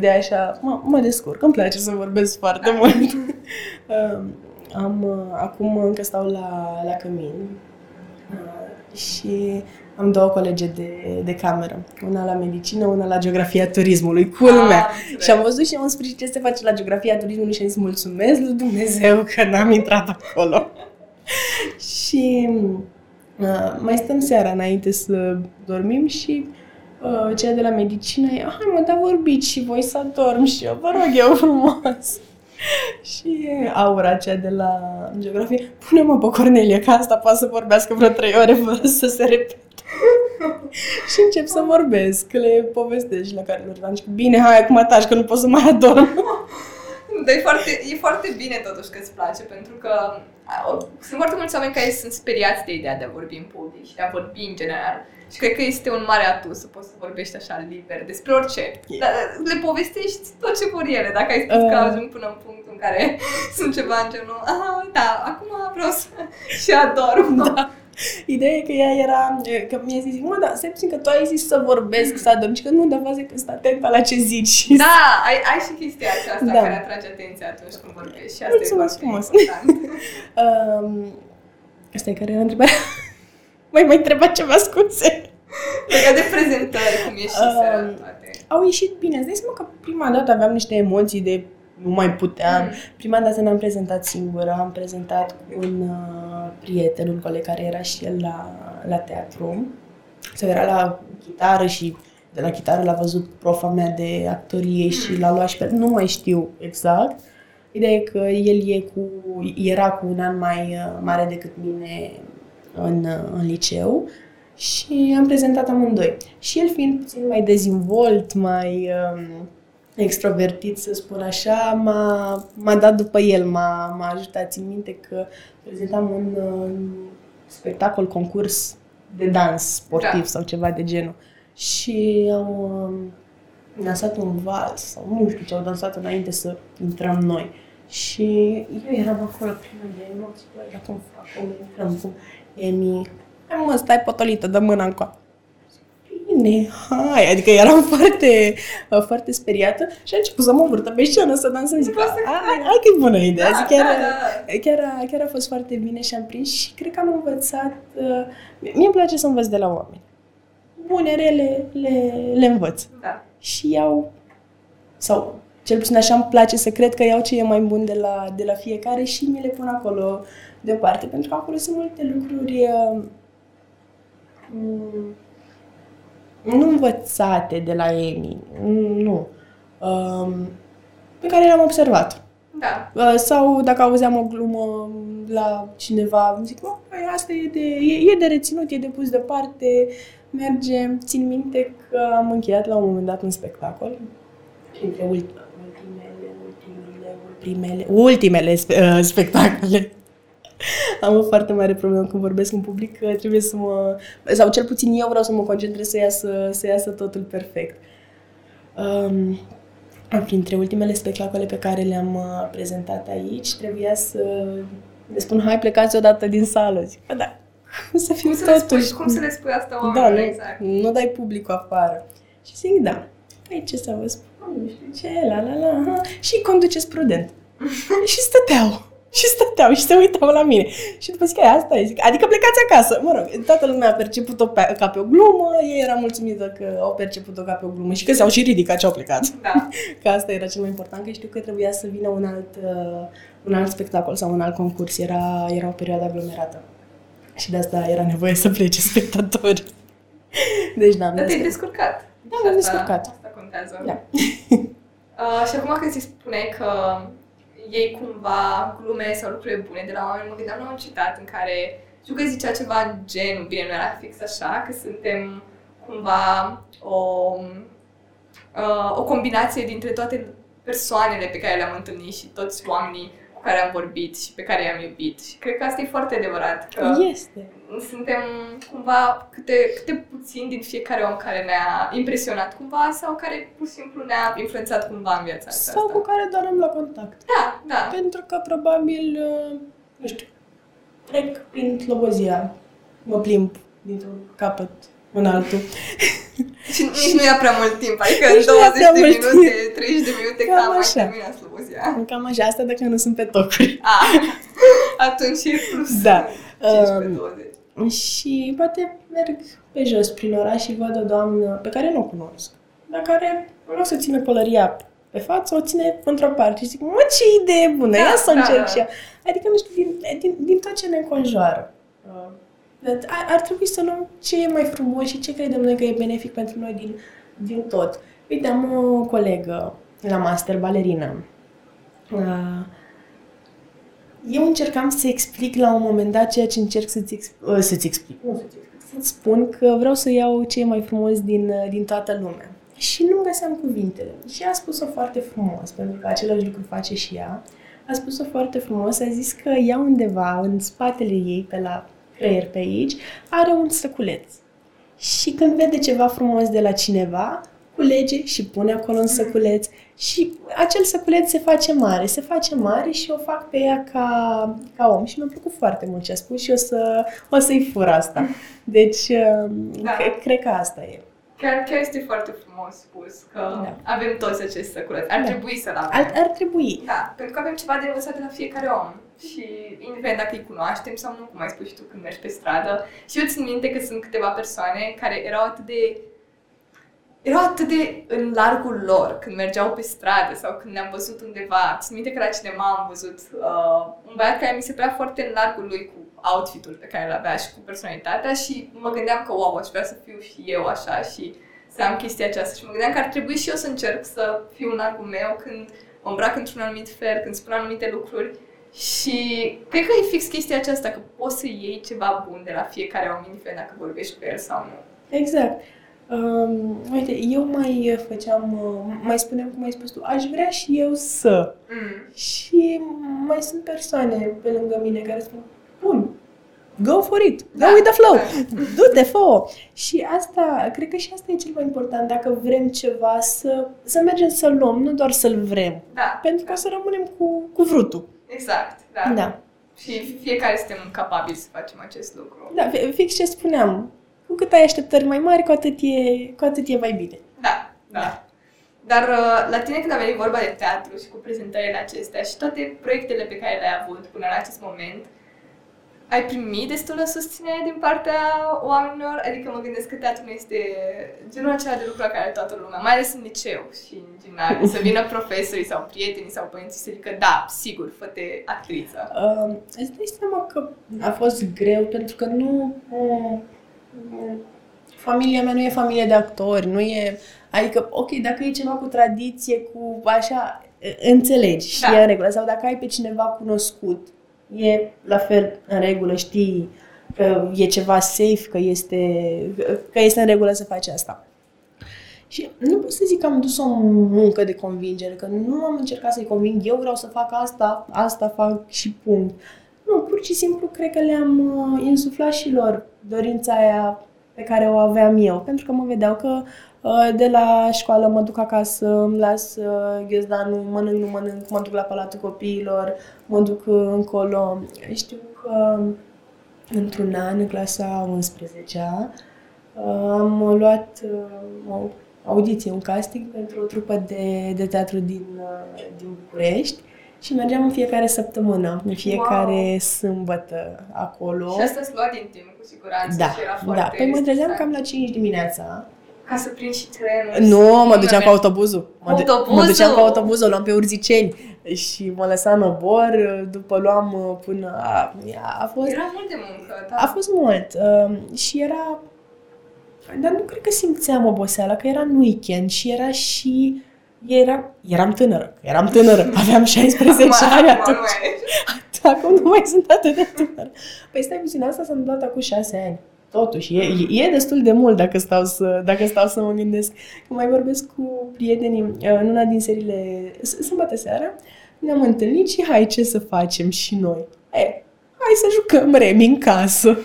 de așa, mă, mă descurc, îmi place să vorbesc foarte mult. Um, <laughs> Am, uh, acum încă stau la, la cămin uh, și am două colege de, de cameră. Una la medicină, una la geografia turismului. Culmea! Am înțeles. Și am văzut și am spus ce se face la geografia turismului și am zis mulțumesc lui Dumnezeu că n-am intrat acolo. <laughs> și uh, mai stăm seara înainte să dormim și uh, cea de la medicină e, hai mă, dar vorbiți și voi să dorm și eu, vă rog eu frumos. <laughs> și Aura, cea de la geografie, pune-mă pe Cornelia, că asta poate să vorbească vreo trei ore fără să se repete. <laughs> și încep să vorbesc, le povestesc și la care lor am zis, bine, hai acum taci, că nu pot să mai adorm. <laughs> Dar e foarte, e foarte bine totuși că îți place, pentru că a, o- sunt foarte mulți oameni care sunt speriați de ideea de a vorbi în public și de a vorbi în general. Și cred că este un mare atu să poți să vorbești așa liber despre orice. Dar le povestești tot ce vor ele. Dacă ai spus că Uh. ajung până în punctul în care <laughs> sunt ceva în genul, aha, da, acum vreau să și adorm. Da. Ideea e că ea era, că mi-a zis, mă, da, se puțin că tu ai zis să vorbesc, să adormi, și că nu, dar văzut că sunt atentă la ce zici. Și Da, ai, ai și chestia aceasta Da. care atrage atenția atunci când vorbești și asta Mulțumesc e frumos. foarte important. <laughs> Um, asta e care era întrebarea? <laughs> mai mai întreba ceva scuze. Legat de prezentări, cum e și Um, seara toate. Au ieșit bine. Îți dai seama că prima dată aveam niște emoții de nu mai puteam. Mm. Prima dată n-am prezentat singură, am prezentat cu un uh, prieten, un coleg care era și el la, la teatru. Sau era la chitară și de la chitară l-a văzut profa mea de actorie și l-a luat și pe... Nu mai știu exact. Ideea e că el e cu, era cu un an mai uh, mare decât mine în, uh, în liceu și am prezentat amândoi. Și el fiind puțin mai dezvolt, mai um, extrovertit, să spun așa, m-a, m-a dat după el, m-a, m-a ajutat. Țin minte că prezentam un uh, spectacol, concurs de dans sportiv Da. sau ceva de genul. Și am um, dansat un vals sau nu știu ce au dansat înainte să intrăm noi. Și eu eram acolo plină de emoții, băi, dar cum fac, cum intrăm, cum... Emi, hai mă, stai potolită, dă mâna încoa. Bine, hai, adică eram <laughs> foarte, uh, foarte speriată și a început să mă învârtă pe scenă să dansăm. Zic, Nu pot să hai, cred. hai că e bună ideea. Da, Zic, chiar, da, da. Chiar, a, chiar a fost foarte bine și am prins și cred că am învățat... Uh, mie îmi place să învăț de la oameni. Bune, rele, le, le învăț. Da. Și iau, sau cel puțin așa îmi place să cred că iau ce e mai bun de la, de la fiecare și mi le pun acolo deoparte. Pentru că acolo sunt multe lucruri uh, mm, nu învățate de la Emi, nu, um, pe care le-am observat. Da. Uh, Sau dacă auzeam o glumă la cineva, îmi zic, "Mă, păi, asta e de, e, e de reținut, e de pus deoparte, merge. Țin minte că am încheiat la un moment dat un spectacol, printre ultimele, ultimele, ultimele, ultimele, ultimele spe, uh, spectacole. <laughs> Am o foarte mare problemă când vorbesc în public, că trebuie să mă, sau cel puțin eu vreau să mă concentrez să iasă, să iasă totul perfect. Um, printre ultimele spectacole pe care le-am uh, prezentat aici, trebuia să le spun, hai plecați odată din sală. Zic, "Bă, da, cum <laughs> să fiu Cum să, le spui, totuși? cum să le spui asta Da, oamenilor? nu, exact. nu dai publicul afară. Și zic, da. Păi ce să vă spun, nu știu ce, la la la, ha. și conduceți prudent. <laughs> și stăteau. Și stăteau și se uitau la mine. Și după zic, "Aia, asta e. Zic, adică plecați acasă. Mă rog, toată lumea a perceput-o pe, ca pe o glumă, ei era mulțumită că au perceput-o ca pe o glumă și că s-au și ridicat și au plecat. Da. <laughs> Că asta era cel mai important, că știu că trebuia să vină un alt, uh, un alt spectacol sau un alt concurs. Era, era o perioadă aglomerată. Și de asta era nevoie să plece spectatori. <laughs> Deci da, am Dar te-ai descurcat. descurcat. Da, Și m-am asta- descurcat. Asta contează. Da. <laughs> Uh, și acum când ți spuneai că iei cumva glume sau lucruri bune de la oameni, mă gândeam la un citat în care știu că zicea ceva în genul, bine, nu era fix așa, că suntem cumva o, uh, o combinație dintre toate persoanele pe care le-am întâlnit și toți oamenii cu care am vorbit și pe care i-am iubit. Și cred că asta e foarte adevărat, că Este. suntem cumva câte, câte puțin din fiecare om care ne-a impresionat cumva sau care pur și simplu ne-a influențat cumva în viața asta. Sau cu care doar am la contact. Da, da. Pentru că probabil uh, nu știu, trec prin Slobozia, mă plimb dintr-un capăt în altul. <laughs> Și nici nu ia prea mult timp, adică Nici în nu ia 20 prea de mult minute, 30 de minute, Cam cam ai așa. terminat Slobozia. Cam așa, asta dacă nu sunt pe tocuri. A, <laughs> atunci e plus Da. 15-20. Și poate merg pe jos prin oraș și văd o doamnă pe care nu o cunosc, dar care nu să ține pălăria pe față, o ține într-o parte și zic, mă, ce idee bună, Da, ia să o da, încerc da. și eu. Adică, nu știu, din, din, din tot ce ne înconjoară. Uh, Ar, ar trebui să luăm ce e mai frumos și ce credem noi că e benefic pentru noi din, din tot. Uite, am o colegă la master, balerină. Uh, eu încercam să explic la un moment dat ceea ce încerc să-ți, exp- uh, să-ți explic. Nu să-ți explic. Să-ți spun că vreau să iau ce e mai frumos din, uh, din toată lumea. Și nu găseam cuvintele. Și a spus-o foarte frumos, pentru că același lucru face și ea. A spus-o foarte frumos, a zis că ea undeva, în spatele ei, pe la creier pe aici, are un săculeț. Și când vede ceva frumos de la cineva, culege și pune acolo în săculeț și acel săculeț se face mare, se face mare și o fac pe ea ca, ca om și mi-a plăcut foarte mult ce a spus și o, să, o să-i fur asta. Deci, Da. da. cred, cred că asta e. Chiar, chiar este foarte frumos spus că Da. avem toți acest săculeț. Ar Da. trebui să-l avem. Ar, ar trebui. Da, pentru că avem ceva de învățat de la fiecare om. Și indiferent dacă îi cunoaștem sau nu, cum ai spus și tu când mergi pe stradă. Și eu țin minte că sunt câteva persoane care erau atât de erau atât de în largul lor când mergeau pe stradă sau când ne-am văzut undeva. Țin minte că la cinema am văzut uh, un băiat care mi se părea foarte în largul lui cu outfitul pe care îl avea și cu personalitatea și mă gândeam că, wow, aș vrea să fiu și eu așa și să am chestia aceasta și mă gândeam că ar trebui și eu să încerc să fiu în largul meu când mă îmbrac într-un anumit fel, când spun anumite lucruri și cred că e fix chestia aceasta, că poți să iei ceva bun de la fiecare om, indiferent dacă vorbești cu el sau nu. Exact. Um, uite, eu mai făceam, uh, mai spuneam cum ai spus tu, aș vrea și eu să. Mm. Și mai sunt persoane pe lângă mine care spun, bun, go for it, go Da, with the flow, da. du-te, fă Și asta, cred că și asta e cel mai important, dacă vrem ceva, să, să mergem să-l luăm, nu doar să-l vrem. Da, Pentru că o să rămânem cu, cu vrutul. Exact, da. Da. Și fiecare suntem capabili să facem acest lucru. Da, fi- fix ce spuneam. Cu cât ai așteptări mai mari, cu atât e, cu atât e mai bine. Da, da. Da. Dar uh, la tine când a venit vorba de teatru și cu prezentările acestea și toate proiectele pe care le-ai avut până la acest moment, ai primit destulă susținere din partea oamenilor? Adică mă gândesc că teatrul nu este genul acela de lucru la care toată lumea, mai ales în liceu și în gimnaziu, <laughs> să vină profesorii sau prietenii sau părinții să zică da, sigur, fă-te actriță. Uh, îți dai seama că a fost greu pentru că nu... Uh, familia mea nu e familie de actori, nu e... Adică, ok, dacă e ceva cu tradiție, cu așa, înțelegi și Da. e în regulă. Sau dacă ai pe cineva cunoscut, e la fel în regulă, știi că e ceva safe, că este, că este în regulă să faci asta. Și nu pot să zic că am dus o muncă de convingere, că nu am încercat să-i conving, eu vreau să fac asta, asta fac și punct. Nu, pur și simplu cred că le-am uh, insuflat și lor dorința aia pe care o aveam eu, pentru că mă vedeau că uh, de la școală mă duc acasă, îmi las uh, ghiozdanul, mănânc, nu mănânc, mă duc la Palatul Copiilor, mă duc uh, încolo. Știu că într-un an, în clasa 11-a, uh, am luat uh, o audiție, un casting pentru o trupă de, de teatru din, uh, din București și mergeam în fiecare săptămână, în fiecare Wow. sâmbătă acolo. Și asta îți lua din timp, cu siguranță, Da, și era foarte da. Păi mă trezeam stresant. cam la 5 dimineața. Ca să prinzi și trenul. Nu, mă să- duceam cu autobuzul. Mă, du- Autobuzul? mă duceam cu autobuzul, o luam pe Urziceni și mă lăsa în obor, după luam uh, până... A, a fost... Era mult de muncă, da. A fost mult uh, și era... Dar nu cred că simțeam oboseala, că era în weekend și era și... Era, eram tânără, eram tânără, aveam <laughs> 16 ani Acum nu atunci. mai- Acum nu mai sunt atât de tânără. Păi stai puțin, asta s-a întâmplat acum 6 ani. Totuși, e, e, e destul de mult dacă stau, să, dacă stau să mă gândesc. Când mai vorbesc cu prietenii, uh, în una din seriile, s- sâmbătă seara, ne-am întâlnit și hai ce să facem și noi. E, hai să jucăm remi în casă.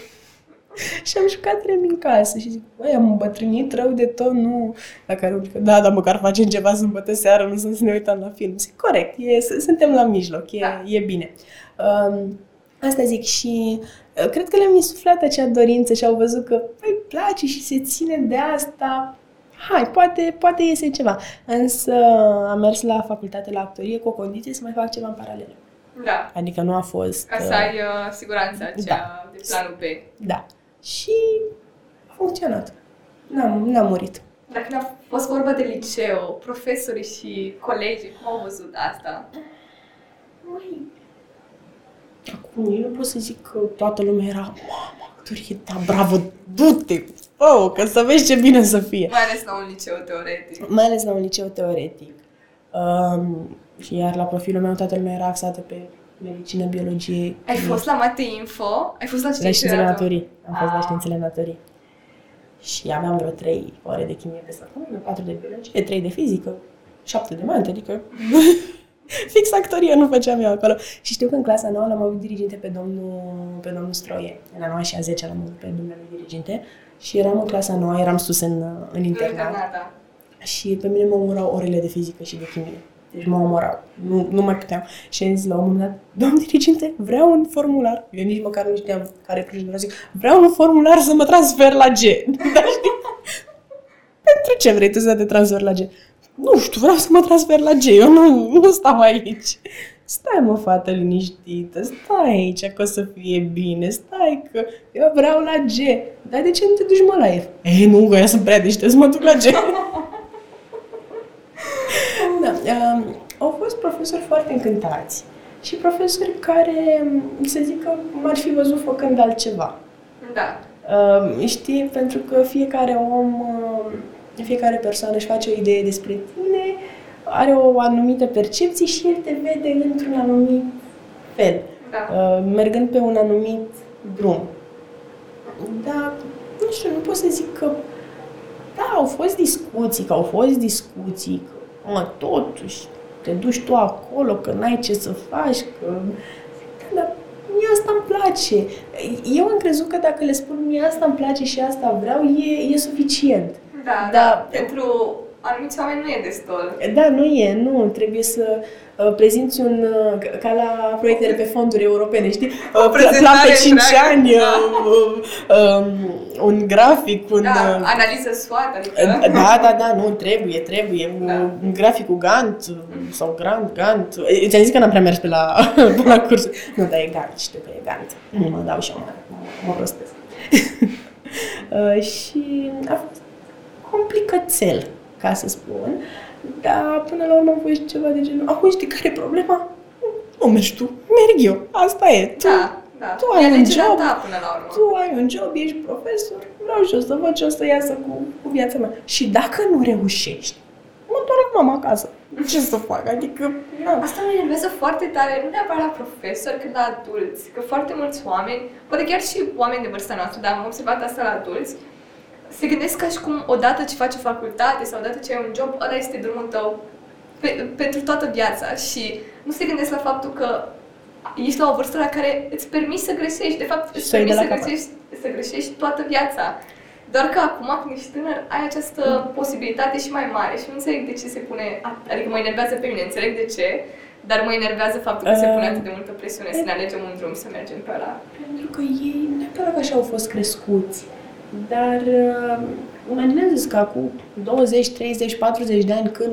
<laughs> și am jucat remi în casă și zic, băi, am îmbătrânit rău de tot, nu... La care zic, da, dar măcar facem ceva sâmbătă seara, nu să ne uităm la film. Zic, corect, e, s- suntem la mijloc, e, Da. e bine. Um, Asta zic și uh, cred că le-am insuflat acea dorință și au văzut că îi place și se ține de asta. Hai, poate, poate iese ceva. Însă am mers la facultate la actorie cu o condiție să mai fac ceva în paralel. Da. Adică nu a fost... Ca să uh, ai uh, siguranța aceea Da. de planul B. Da. Și a funcționat. N-am, n-am murit. Dacă n-a fost vorba de liceu, profesorii și colegii, cum au văzut asta? Mai... Acum, eu nu pot să zic că toată lumea era Mamă, actorie, da, bravo, du-te, fă că să vezi ce bine să fie. Mai ales la un liceu teoretic. Mai ales la un liceu teoretic. Um, și iar la profilul meu toată lumea era axată pe medicină, biologie. Ai fost la Mate Info? Ai fost la la științele științele naturii? naturii. Am fost la Ah. științele naturii. Și aveam vreo 3 ore de chimie pe săptămână, 4 de biologie, 3 de fizică, 7 de mate, adică <laughs> fix actorie nu făceam eu acolo. Și știu că în clasa nouă l-am avut diriginte pe domnul, pe domnul Stroie. În a noua și a 10 l-am avut pe domnul diriginte. Și eram în clasa nouă, eram sus în, în În internat. internata. Și pe mine mă omorau orele de fizică și de chimie. Deci mă omorau. Nu, nu mai puteam. Și am zis la un moment dat, domn diriginte, vreau un formular. Eu nici măcar nu știam care e procedura. Zic, vreau un formular să mă transfer la G. <laughs> Dar știi? Pentru ce vrei tu să te transferi la G? Nu știu, vreau să mă transfer la G. Eu nu, nu stau aici. Stai, mă, fată liniștită, stai aici că o să fie bine, stai că eu vreau la G. Dar de ce nu te duci, mă, la F? Ei, nu, că eu sunt prea deștept să mă duc la G. <laughs> da, um, au fost profesori foarte încântați și profesori care, să zic că m-ar fi văzut făcând altceva. Da. Uh, știi, pentru că fiecare om, uh, fiecare persoană își face o idee despre tine, are o anumită percepție și el te vede într-un anumit fel, Da. uh, mergând pe un anumit drum. Dar, nu știu, nu pot să zic că da, au fost discuții, că au fost discuții, că, mă, totuși, te duci tu acolo, că n-ai ce să faci, că... Da, dar mie asta îmi place. Eu am crezut că dacă le spun mie asta îmi place și asta vreau, e, e suficient. Da, Da. da. Pentru anumiți oameni nu e destul. Da, nu e, nu. Trebuie să uh, prezinți un, uh, ca- ca la proiectele pe fonduri europene, știi? Uh, pla- plan prezentare pe 5 întreagă, ani, da. uh, um, un grafic, un... Da, uh, analiză SWOT, adică... Da, da, da, nu, trebuie, trebuie. Un, Da. un grafic cu Gantt sau Grant, Gantt. E, Ți-am zis că n-am prea mers pe la, <laughs> pe la curs. Nu, dar e Gantt, știu că e Gantt. Nu mă dau și eu, mă, mă prostesc. <laughs> Uh, și a fost complicățel, ca să spun. Dar până la urmă a fost ceva de genul, auzi, știi care e problema? Nu mergi tu, merg eu. Asta e. Tu, Da, da. tu ai E un alegerea job, ta până la urmă. tu ai un job, ești profesor, vreau și eu să văd ce o să iasă cu, cu viața mea. Și dacă nu reușești, mă întorc la mama acasă. <laughs> Ce să fac? Adică, na. Asta mă enervează foarte tare, nu neapărat la profesori, cât la adulți. Că foarte mulți oameni, poate chiar și oameni de vârsta noastră, dar am observat asta la adulți, se gândesc ca și cum odată ce faci o facultate sau odată ce ai un job, ăla este drumul tău pe, pentru toată viața și nu se gândesc la faptul că ești la o vârstă la care îți permiți să greșești. De fapt, îți Să iei de permiți la să capăt. greșești, să greșești toată viața. Doar că acum, când ești tânăr, ai această posibilitate și mai mare și nu înțeleg de ce se pune, adică mă enervează pe mine, înțeleg de ce, dar mă enervează faptul că se pune Uh, atât de multă presiune să ne alegem un drum, să mergem pe ăla. Pentru că ei neapărat că așa au fost crescuți. Dar uh, imaginează că acum 20, 30, 40 de ani, când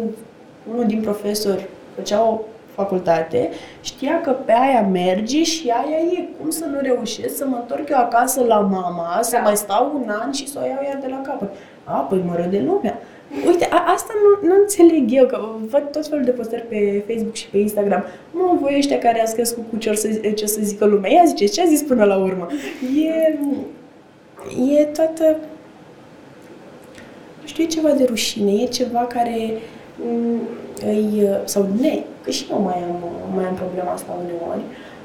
unul din profesori făcea o facultate, știa că pe aia merge și aia e. Cum să nu reușesc să mă întorc eu acasă la mama, să Da. mai stau un an și să o iau iar de la capăt. A, păi mă râde lumea. Uite, a, asta nu, nu înțeleg eu, că văd tot felul de postări pe Facebook și pe Instagram. Mă, voi ăștia care ați crescut cu ce, or să, ce o să zică lumea. Ia ziceți, ce a zis până la urmă? E, e toată... Nu știu, e ceva de rușine, e ceva care mm, îi... sau ne, că și eu mai am, mai am problema asta uneori,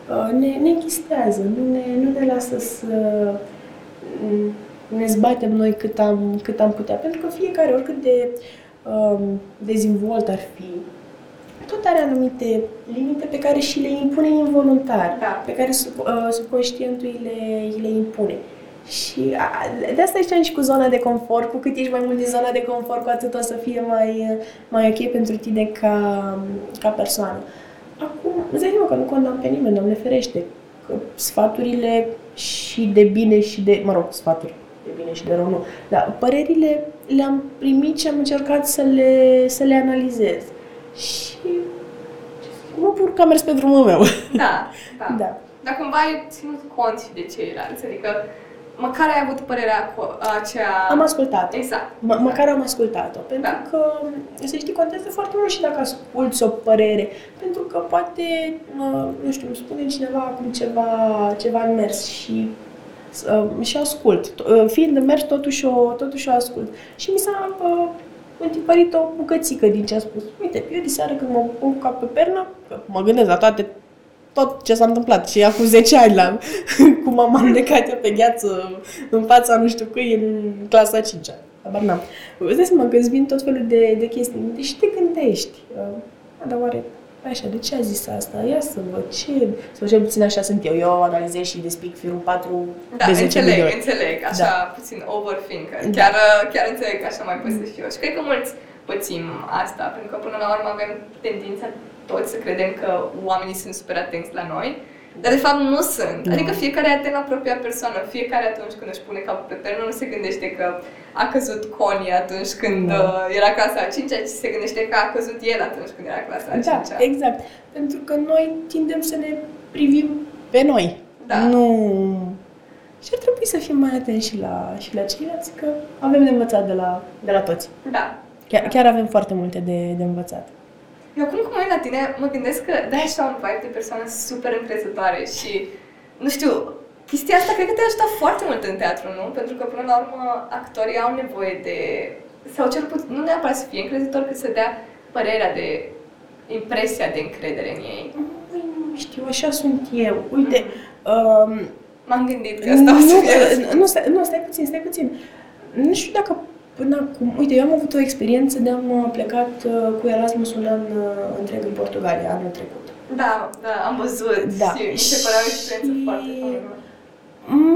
uh, ne, ne închistează, nu ne, nu ne lasă să mm, ne zbatem noi cât am, cât am putea. Pentru că fiecare, oricât de um, dezvolt ar fi, tot are anumite limite pe care și le impune involuntar, Da. pe care sub, uh, subconștientul îi le, îi le impune. Și a, de asta ziceam și cu zona de confort, cu cât ești mai mult din zona de confort, cu atât o să fie mai, mai ok pentru tine ca, ca persoană. Acum, îți dai seama că nu condamn pe nimeni, Doamne ferește. că sfaturile și de bine și de, mă rog, sfaturi de bine și de rău, nu, dar părerile le-am primit și am încercat să le, să le analizez. Și mă bucur că am mers pe drumul meu. Da, <laughs> da. Da. Dar cumva ai ținut cont și de ceilalți, adică măcar ai avut părerea cu aceea... Am ascultat. Exact. M- măcar am ascultat-o, pentru Da. că, să știi, contează foarte mult și dacă asculți o părere, pentru că poate, uh, nu știu, îmi spune cineva acum ceva, ceva în mers și uh, și ascult. Uh, Fiind în mers, totuși o, totuși o ascult. Și mi s-a uh, întipărit o bucățică din ce a spus. Uite, eu de seară când mă pun cu cap pe pernă, că mă gândesc la toate tot ce s-a întâmplat și acum 10 ani la, <laughs> cum am amnecat eu pe gheață în fața nu știu cui în clasa 5 -a. Habar n-am. Îți dai seama că îți vin tot felul de, de chestii. Deci te gândești. Uh, dar oare așa, de ce a zis asta? Ia să văd ce... Sau cel puțin așa sunt eu. Eu analizez și despic firul 4 Da, de 10 înțeleg, de ori. înțeleg, așa Da. puțin overthinker. Da. Chiar, chiar înțeleg că așa mai păsesc și eu. Și cred că mulți pățim asta, pentru că până la urmă avem tendința toți să credem că oamenii sunt super atenți la noi, dar de fapt nu sunt. Nu. Adică fiecare e atent la propria persoană. Fiecare atunci când își pune capul pe pernă nu se gândește că a căzut Connie atunci când Nu. uh, era clasa a 5 ci se gândește că a căzut el atunci când era clasa a 5 Da, exact. Pentru că noi tindem să ne privim pe noi. Da. Nu... Și ar trebui să fim mai atenți și la, și la ceilalți, că avem de învățat de la, de la toți. Da. Chiar, chiar avem foarte multe de, de învățat. Eu acum cum mă uit la tine, mă gândesc că dai așa un vibe de persoană super încrezătoare și, nu știu, chestia asta cred că te-a ajutat foarte mult în teatru, nu? Pentru că, până la urmă, actorii au nevoie de... Sau cel puțin, nu neapărat să fie încrezător, cât să dea părerea de impresia de încredere în ei. Păi, nu știu, așa sunt eu. Uite, um, M-am gândit că asta o să fie... nu, nu, stai, nu, stai puțin, stai puțin. Nu știu dacă până acum... Uite, eu am avut o experiență de am uh, plecat uh, cu Erasmus un an uh, întreg în Portugalia, anul trecut. Da, da, am văzut Da. și mi se părea o experiență Și- foarte faină.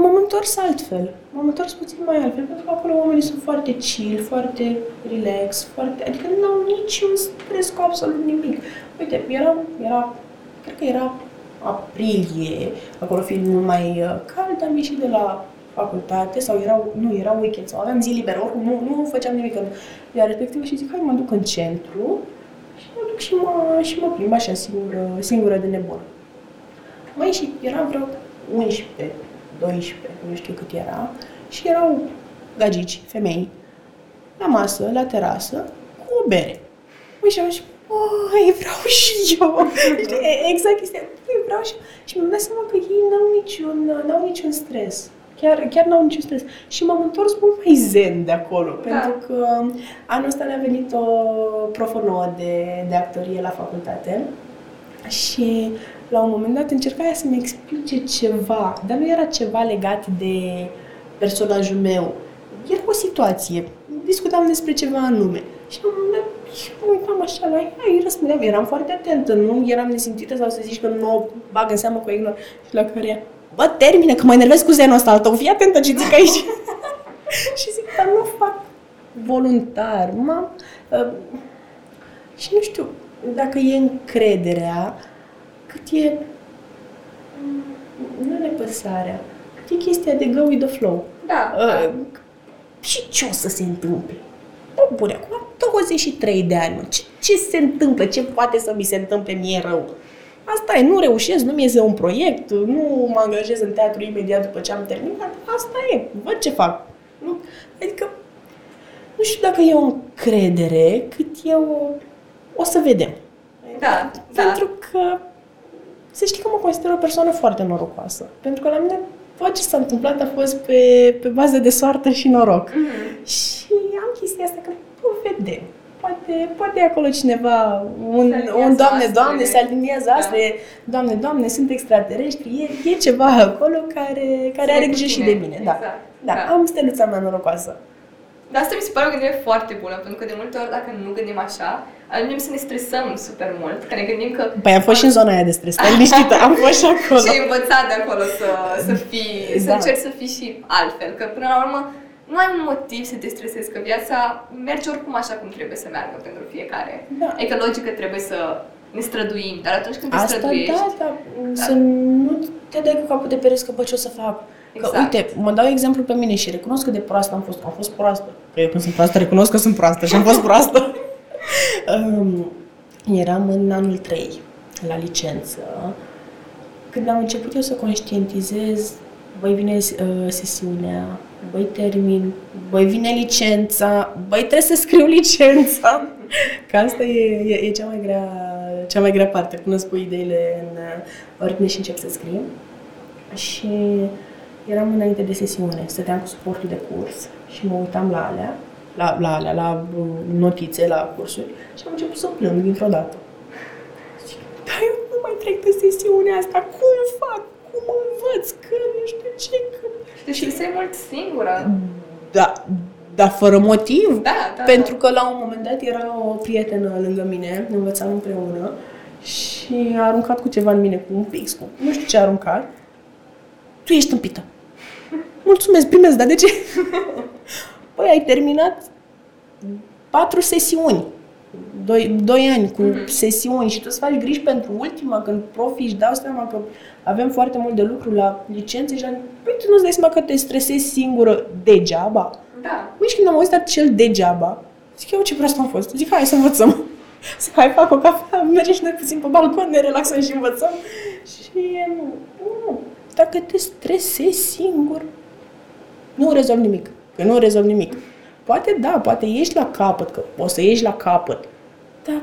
M-am întors altfel. M-am întors puțin mai altfel, pentru că acolo oamenii sunt foarte chill, foarte relax, foarte... Adică nu au niciun stres cu absolut nimic. Uite, era, era cred că era aprilie, acolo fiind mult mai uh, cald, am ieșit de la facultate sau erau, nu, era weekend sau aveam zi liberă, oricum nu, nu făceam nimic în ziua respectivă și zic, hai mă duc în centru și mă duc și mă, și mă plimb așa singură, singură de nebună. Mai și era vreo 11, 12, nu știu cât era, și erau gagici, femei, la masă, la terasă, cu o bere. Uite, și am zis, Oi, vreau și eu. <laughs> Știi, e- exact chestia. Ui, vreau și eu. Și mi-am dat seama că ei n-au niciun, n-au niciun stres. Chiar, chiar n-au niciun stres. Și m-am întors mult mai zen de acolo. Da. Pentru că anul ăsta ne-a venit o profă nouă de, de actorie la facultate. Și la un moment dat încerca ea să-mi explice ceva, dar nu era ceva legat de personajul meu. Era o situație. Discutam despre ceva anume. Și la un moment dat și mă uitam așa la ea, îi răspundeam, eram foarte atentă, nu eram nesimțită sau să zici că nu o bag în seamă cu ignor. Și la care ea, bă, termină, că mă enervez cu zenul ăsta al tău, fii atentă ce zic aici. <laughs> și zic, dar nu fac voluntar, m-am... Uh, și nu știu dacă e încrederea, cât e mm, nu nepăsarea, cât e chestia de go with the flow. Da, Uh, da. și ce o să se întâmple? O, bune, acum am 23 de ani, mă. Ce, ce se întâmplă? Ce poate să mi se întâmple mie rău? Asta e, nu reușesc, nu mi iese un proiect, nu mă angajez în teatru imediat după ce am terminat, asta e, văd ce fac. Nu? Adică, nu știu dacă e o încredere, cât e o... O să vedem. Da, da. Pentru că, să știi că mă consider o persoană foarte norocoasă. Pentru că la mine tot ce s-a întâmplat a fost pe, pe bază de soartă și noroc. Mhm. Și am chestia asta că, o vedem. Poate, poate e acolo cineva, un, Se aliniază un doamne, astrele. doamne, se aliniază Da. astre, doamne, doamne, sunt extraterestri, e, e ceva acolo care, care Să are e cu grijă și tine. de mine. Da. Exact. Da, Da. am steluța mea norocoasă. Dar asta mi se pare o gândire foarte bună, pentru că de multe ori dacă nu gândim așa, ajungem să ne stresăm super mult, că ne gândim că... Păi am fost și în zona aia de stres, stai liniștită, am fost și <laughs> acolo. Și ai învățat de acolo să, să fii, să Da. încerci să fii și altfel, că până la urmă nu ai un motiv să te stresezi, că viața merge oricum așa cum trebuie să meargă pentru fiecare. Da. Adică logică trebuie să ne străduim, dar atunci când te Asta, străduiești... da, da, să nu te dai cu capul de pereți că, bă, ce o să fac? Exact. Că, uite, mă dau exemplu pe mine și recunosc că de proastă am fost. Am fost proastă. Că eu când sunt proastă, recunosc că sunt proastă și am fost proastă. <laughs> um, eram în anul 3, la licență, când am început eu să conștientizez, băi, vine uh, sesiunea, băi, termin, băi, vine licența, băi, trebuie să scriu licența. Că asta e, e, e cea, mai grea, cea mai grea parte, până spui ideile în uh, ordine și încep să scrii. Și eram înainte de sesiune, stăteam cu suportul de curs și mă uitam la alea, la, la alea, la uh, notițe, la cursuri și am început să plâng dintr-o dată. Zic, dar eu nu mai trec de sesiunea asta, cum fac? Cum învăț? Că nu știu ce, că... Deci și să mult singură. Da, dar fără motiv. Da, da. Pentru că la un moment dat era o prietenă lângă mine, învățam împreună și a aruncat cu ceva în mine, cu un pix, cu nu știu ce a aruncat. Tu ești tâmpită. <laughs> Mulțumesc, primesc, dar de ce? <laughs> Păi ai terminat patru sesiuni. Doi, doi ani cu Mhm. sesiuni și tu îți faci griji pentru ultima, când profii își dau seama că avem foarte mult de lucru la licențe și la... Păi tu nu-ți dai seama că te stresezi singură degeaba. Da. Uite când am auzit acel degeaba, zic eu ce prost am fost. Zic hai să învățăm. <laughs> Zic hai fac o cafea, mergem și noi puțin pe balcon, ne relaxăm și învățăm. Și nu, dacă te stresezi singur, nu rezolvi nimic. Că nu rezolvi nimic. Poate da, poate ieși la capăt, că poți să ieși la capăt, dar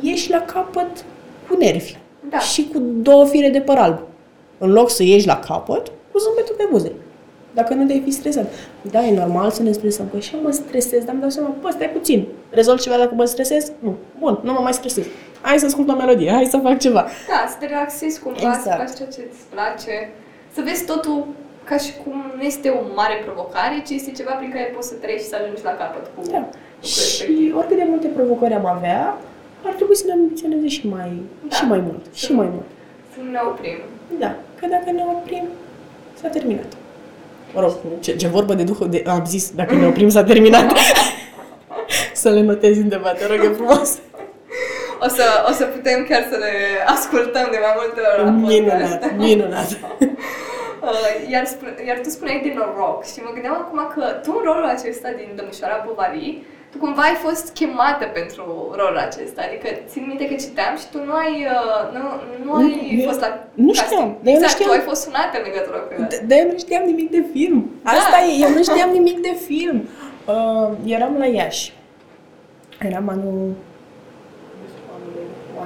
ieși la capăt cu nervi Da. și cu două fire de păr alb. În loc să ieși la capăt, cu zâmbetul pe buze. Dacă nu te-ai fi stresat. Da, e normal să ne stresăm. Păi și eu mă stresez, dar îmi dau seama, bă, stai puțin. Rezolv ceva dacă mă stresez? Nu. Bun, nu mă mai stresez. Hai să ascult o melodie, hai să fac ceva. Da, să te relaxezi cumva, să Exact. faci ceea ce îți place, să vezi totul ca și cum nu este o mare provocare, ci este ceva prin care poți să treci și să ajungi la capăt cu Da. lucrul Și respectiv. oricât de multe provocări am avea, ar trebui să ne ambiționeze și mai, Da. și mai mult. Și mai mult. Să nu ne oprim. Da. Că dacă ne oprim, s-a terminat. Mă rog, ce, ce vorbă de duh, de, am zis, dacă ne oprim, s-a terminat. <laughs> să le notezi undeva, te rog, e frumos. O să, o să putem chiar să le ascultăm de mai multe ori la podcast. Minunat, minunat. <laughs> Uh, iar, spune, iar tu spuneai de noroc și mă gândeam acum că tu în rolul acesta din Domnișoara Bovary, tu cumva ai fost chemată pentru rolul acesta. Adică țin minte că citeam și tu nu ai, uh, nu, nu ai Nu, fost la nu casting. știam, dar eu nu Exact, știam. tu ai fost sunată în legătură cu el. De, de eu nu știam nimic de film. Asta Da. e, eu nu știam nimic de film. Uh, eram la Iași. Eram anul...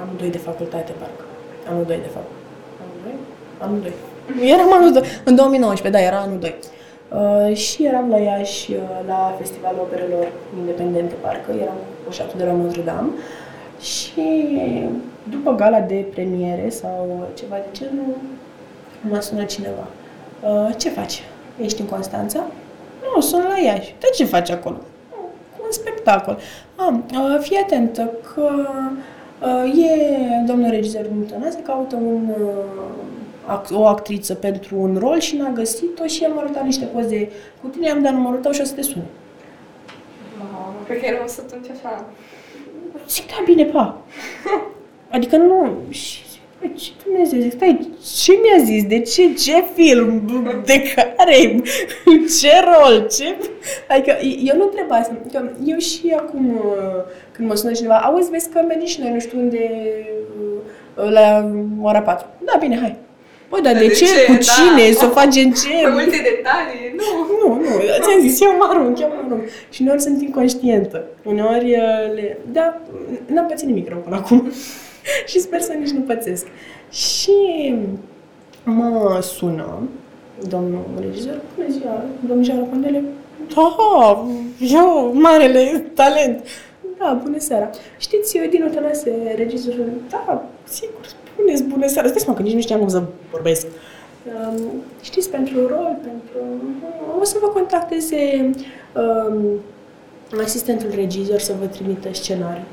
Anul 2 de facultate, parcă. Anul 2 de fapt. Anul 2? Anul 2. Eram anul 2. În 2019, da, era anul 2. Uh, și eram la Iași, uh, la Festivalul Operelor Independente, parcă. Eram cu poșatul de la Notre Dame. Și după gala de premiere sau ceva de genul, m-a sunat cineva. Uh, ce faci? Ești în Constanța? Nu, sunt la Iași. De ce faci acolo? "Nu, Un spectacol. Am, uh, fii atentă că uh, e domnul regizor Tănase, caută un, uh, ac- o actriță pentru un rol și n-a găsit-o și el m-a arătat niște poze cu tine, am dat numărul tău și o să te sune. Wow, cred că era o să atunci așa. Zic, da, bine, pa. <laughs> Adică nu... Și zic, "Băi, ce Dumnezeu, zic, stai, ce mi-a zis? De ce? Ce film? De care? <laughs> Ce rol? Ce... Adică eu nu trebuia să... Că eu și acum, uh, când mă sună cineva, auzi, vezi că mergi și noi nu știu unde, uh, la ora 4. Da, bine, hai. Băi, dar Dar de, de ce? ce? Cu Da. cine? Să facem ce? Mai multe detalii, nu. Nu, nu, ți-am zis, eu mă arunc, eu mă arunc. Și uneori sunt inconștientă. Uneori uh, le... Da, n-am pățit nimic rău până acum. <laughs> și sper să nici nu pățesc. Și mă sună domnul regizor, bună ziua, domnișoara Pandele. Da, eu, marele talent. Da, bună seara. Știți, eu din Otanase, regizorul, da, sigur, spuneți bună seara. Stai seama că nici nu știam cum să vorbesc. Um, știți, pentru rol, pentru... O să vă contacteze um, asistentul regizor să vă trimită scenariu.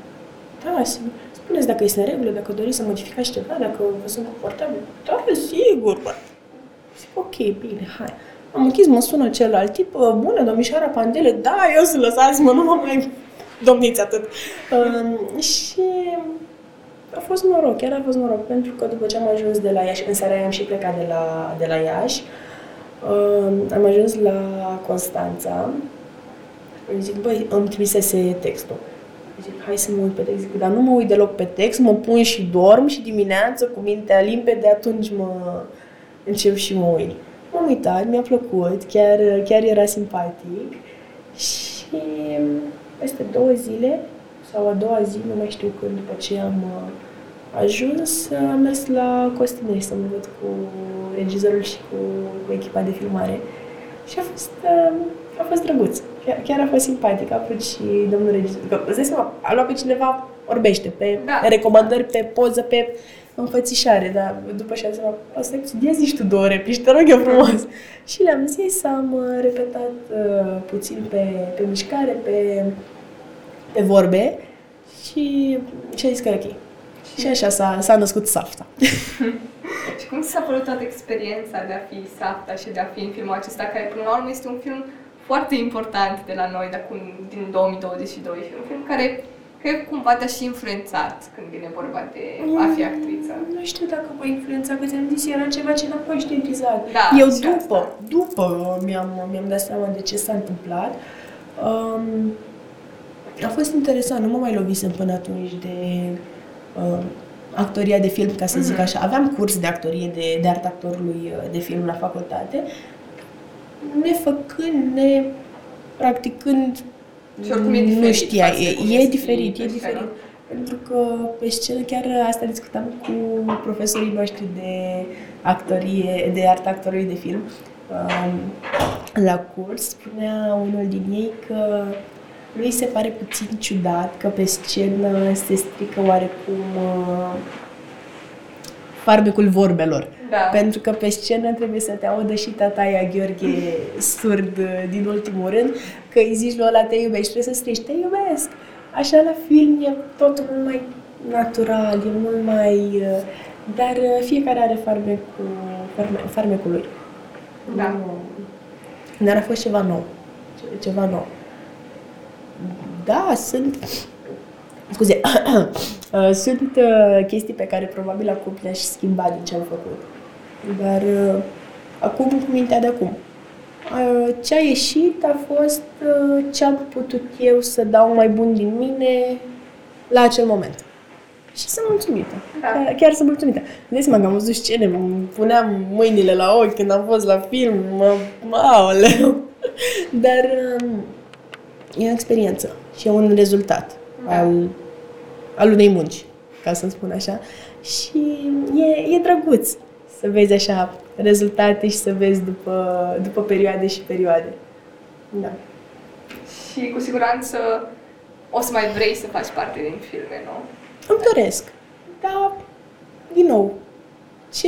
Da, sigur. Spuneți dacă este în regulă, dacă doriți să modificați ceva, dacă vă sunt confortabil. Da, sigur, bă. Zic, ok, bine, hai. Am închis, mă sună celălalt tip, "Uh, bună, domnișoara Pandele, da, eu sunt lăsați-mă, nu mă mai domniți atât. Um, și a fost noroc, chiar a fost noroc, pentru că după ce am ajuns de la Iași, în seara aia am și plecat de la, de la Iași, uh, am ajuns la Constanța, îi zic, băi, îmi trimisese textul. Zic, hai să mă uit pe text. Zic, dar nu mă uit deloc pe text, mă pun și dorm și dimineață cu mintea limpede, atunci mă încep și mă uit. M-am uitat, mi-a plăcut, chiar, chiar era simpatic și peste două zile sau a doua zi, nu mai știu când, după ce am uh, ajuns, am mers la Costinei să mă văd cu regizorul și cu, cu echipa de filmare. Și a fost, uh, a fost drăguț. Chiar, chiar a fost simpatic. A fost și domnul regizor. Că, îți dați seama, a luat pe cineva, orbește, pe da. recomandări, pe poză, pe înfățișare, dar după ce am zis, asta ia zici tu două replici, te rog eu frumos. Și le-am zis, am uh, repetat uh, puțin pe, pe mișcare, pe, pe vorbe și, și a zis că e ok. Și așa s-a, s-a născut Safta. <laughs> și cum s-a părut toată experiența de a fi Safta și de a fi în filmul acesta, care până la urmă este un film foarte important de la noi, de acum, din 2022 și un film care cred că cumva te-a și influențat când vine vorba de a fi actriță. Nu știu dacă mă influența, că ți-am zis, era ceva ce n-am conștientizat. Da, Eu după, asta. după mi-am, mi-am dat seama de ce s-a întâmplat. Um, a fost interesant, nu mă mai lovisem până atunci de uh, actoria de film, ca să zic mhm. așa. Aveam curs de actorie de, de art actorului uh, de film la facultate, ne făcând, ne practicând, și oricum e diferit. Nu știa, e, e diferit, e diferit. Pentru că pe scenă chiar asta discutam cu profesorii noștri de actorie, de art actorului de film. Um, la curs spunea unul din ei că lui se pare puțin ciudat că pe scenă se strică oarecum uh, farmecul vorbelor. Da. Pentru că pe scenă trebuie să te audă și tataia Gheorghe surd uh, din ultimul rând, că îi zici lui ăla te iubești, trebuie să strici, te iubesc. Așa la film e totul mult mai natural, e mult mai... Uh, dar uh, fiecare are farmecul, farme, farmecul lui. Da. Dar a fost ceva nou. Ceva nou. Da, sunt... Scuze, <clears throat> sunt chestii pe care probabil acum le-aș schimba din ce am făcut. Dar uh, acum cu mintea de acum. Uh, ce a ieșit a fost uh, ce am putut eu să dau mai bun din mine la acel moment. Și sunt mulțumită. Da. Chiar, chiar sunt mulțumită. De seama că am văzut scene, mă puneam mâinile la ochi când am fost la film, mă, aoleu. <laughs> Dar um, e o experiență și e un rezultat da. al, al unei munci, ca să spun așa. Și e, e drăguț să vezi așa rezultate și să vezi după, după perioade și perioade. Da. Și cu siguranță o să mai vrei să faci parte din filme, nu? Îmi doresc. Dar, din nou, ce...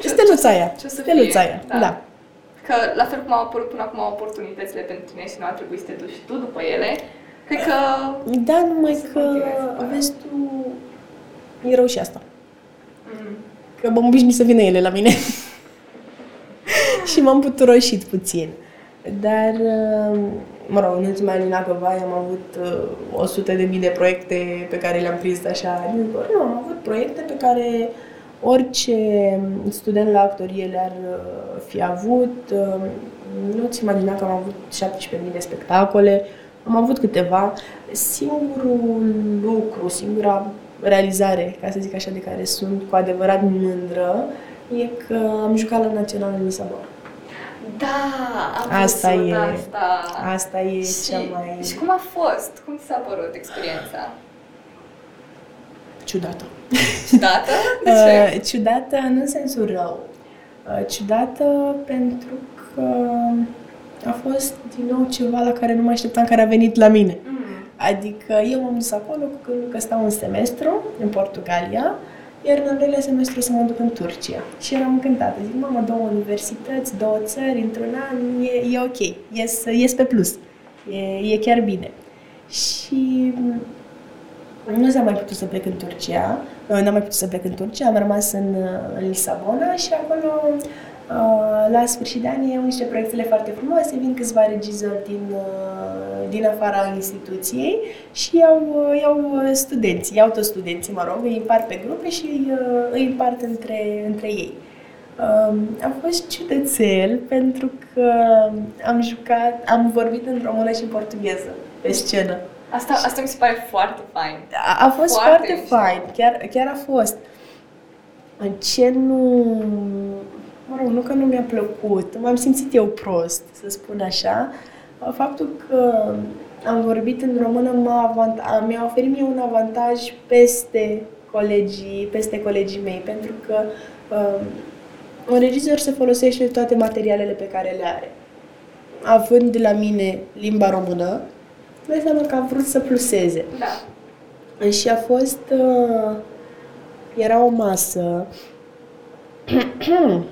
ce steluța aia. Ce o să steluța aia, da. da. Că, la fel cum au apărut până acum oportunitățile pentru tine și nu ar trebui să te duci și tu după ele, cred că... Da, numai că, vezi tu, e rău și asta. Mm. Că m-am obișnuit să vină ele la mine. <laughs> și m-am puturoșit puțin. Dar, uh, mă rog, în ultimii ani în Agăvai am avut uh, 100 de mii de proiecte pe care le-am prins așa. Nu, am avut proiecte pe care orice student la actorie le-ar uh, fi avut. Uh, nu-ți imagina că am avut 17.000 de spectacole, am avut câteva. Singurul lucru, singura realizare, ca să zic așa, de care sunt cu adevărat mândră, e că am jucat la Național în Lisabona. Da, am asta e, asta. Asta e și, cea mai... Și cum a fost? Cum ți s-a părut experiența? Ciudată. Ciudată? <laughs> De ce? Uh, ciudată nu în sensul rău. Uh, ciudată pentru că a fost din nou ceva la care nu mă așteptam, care a venit la mine. Mm. Adică eu m-am dus acolo cu că stau un semestru în Portugalia, iar în al doilea semestru să mă duc în Turcia. Și eram încântată. Zic, mama, două universități, două țări, într-un an, e, e ok, ies, ies pe plus. E, e chiar bine. Și nu s-a mai putut să plec în Turcia, n-am mai putut să plec în Turcia, am rămas în, în Lisabona și acolo Uh, la sfârșit de an iau niște proiectele foarte frumoase, vin câțiva regizori din, uh, din afara instituției și iau, uh, iau studenți, iau toți studenții, mă rog, îi împart pe grupe și îi, îi împart între, între ei. Um, a fost ciudățel pentru că am jucat, am vorbit în română și în portugheză pe scenă. Asta, asta mi se pare foarte fain. A, a fost foarte, foarte fain, chiar, chiar a fost. Ce nu... Mă rog, nu că nu mi-a plăcut, m-am simțit eu prost, să spun așa. Faptul că am vorbit în română m-a, avant- mi-a oferit mie un avantaj peste colegii, peste colegii mei, pentru că uh, un regizor se folosește de toate materialele pe care le are. Având de la mine limba română, dai seama că a vrut să pluseze. Da. Și a fost... Uh, era o masă... <clears throat>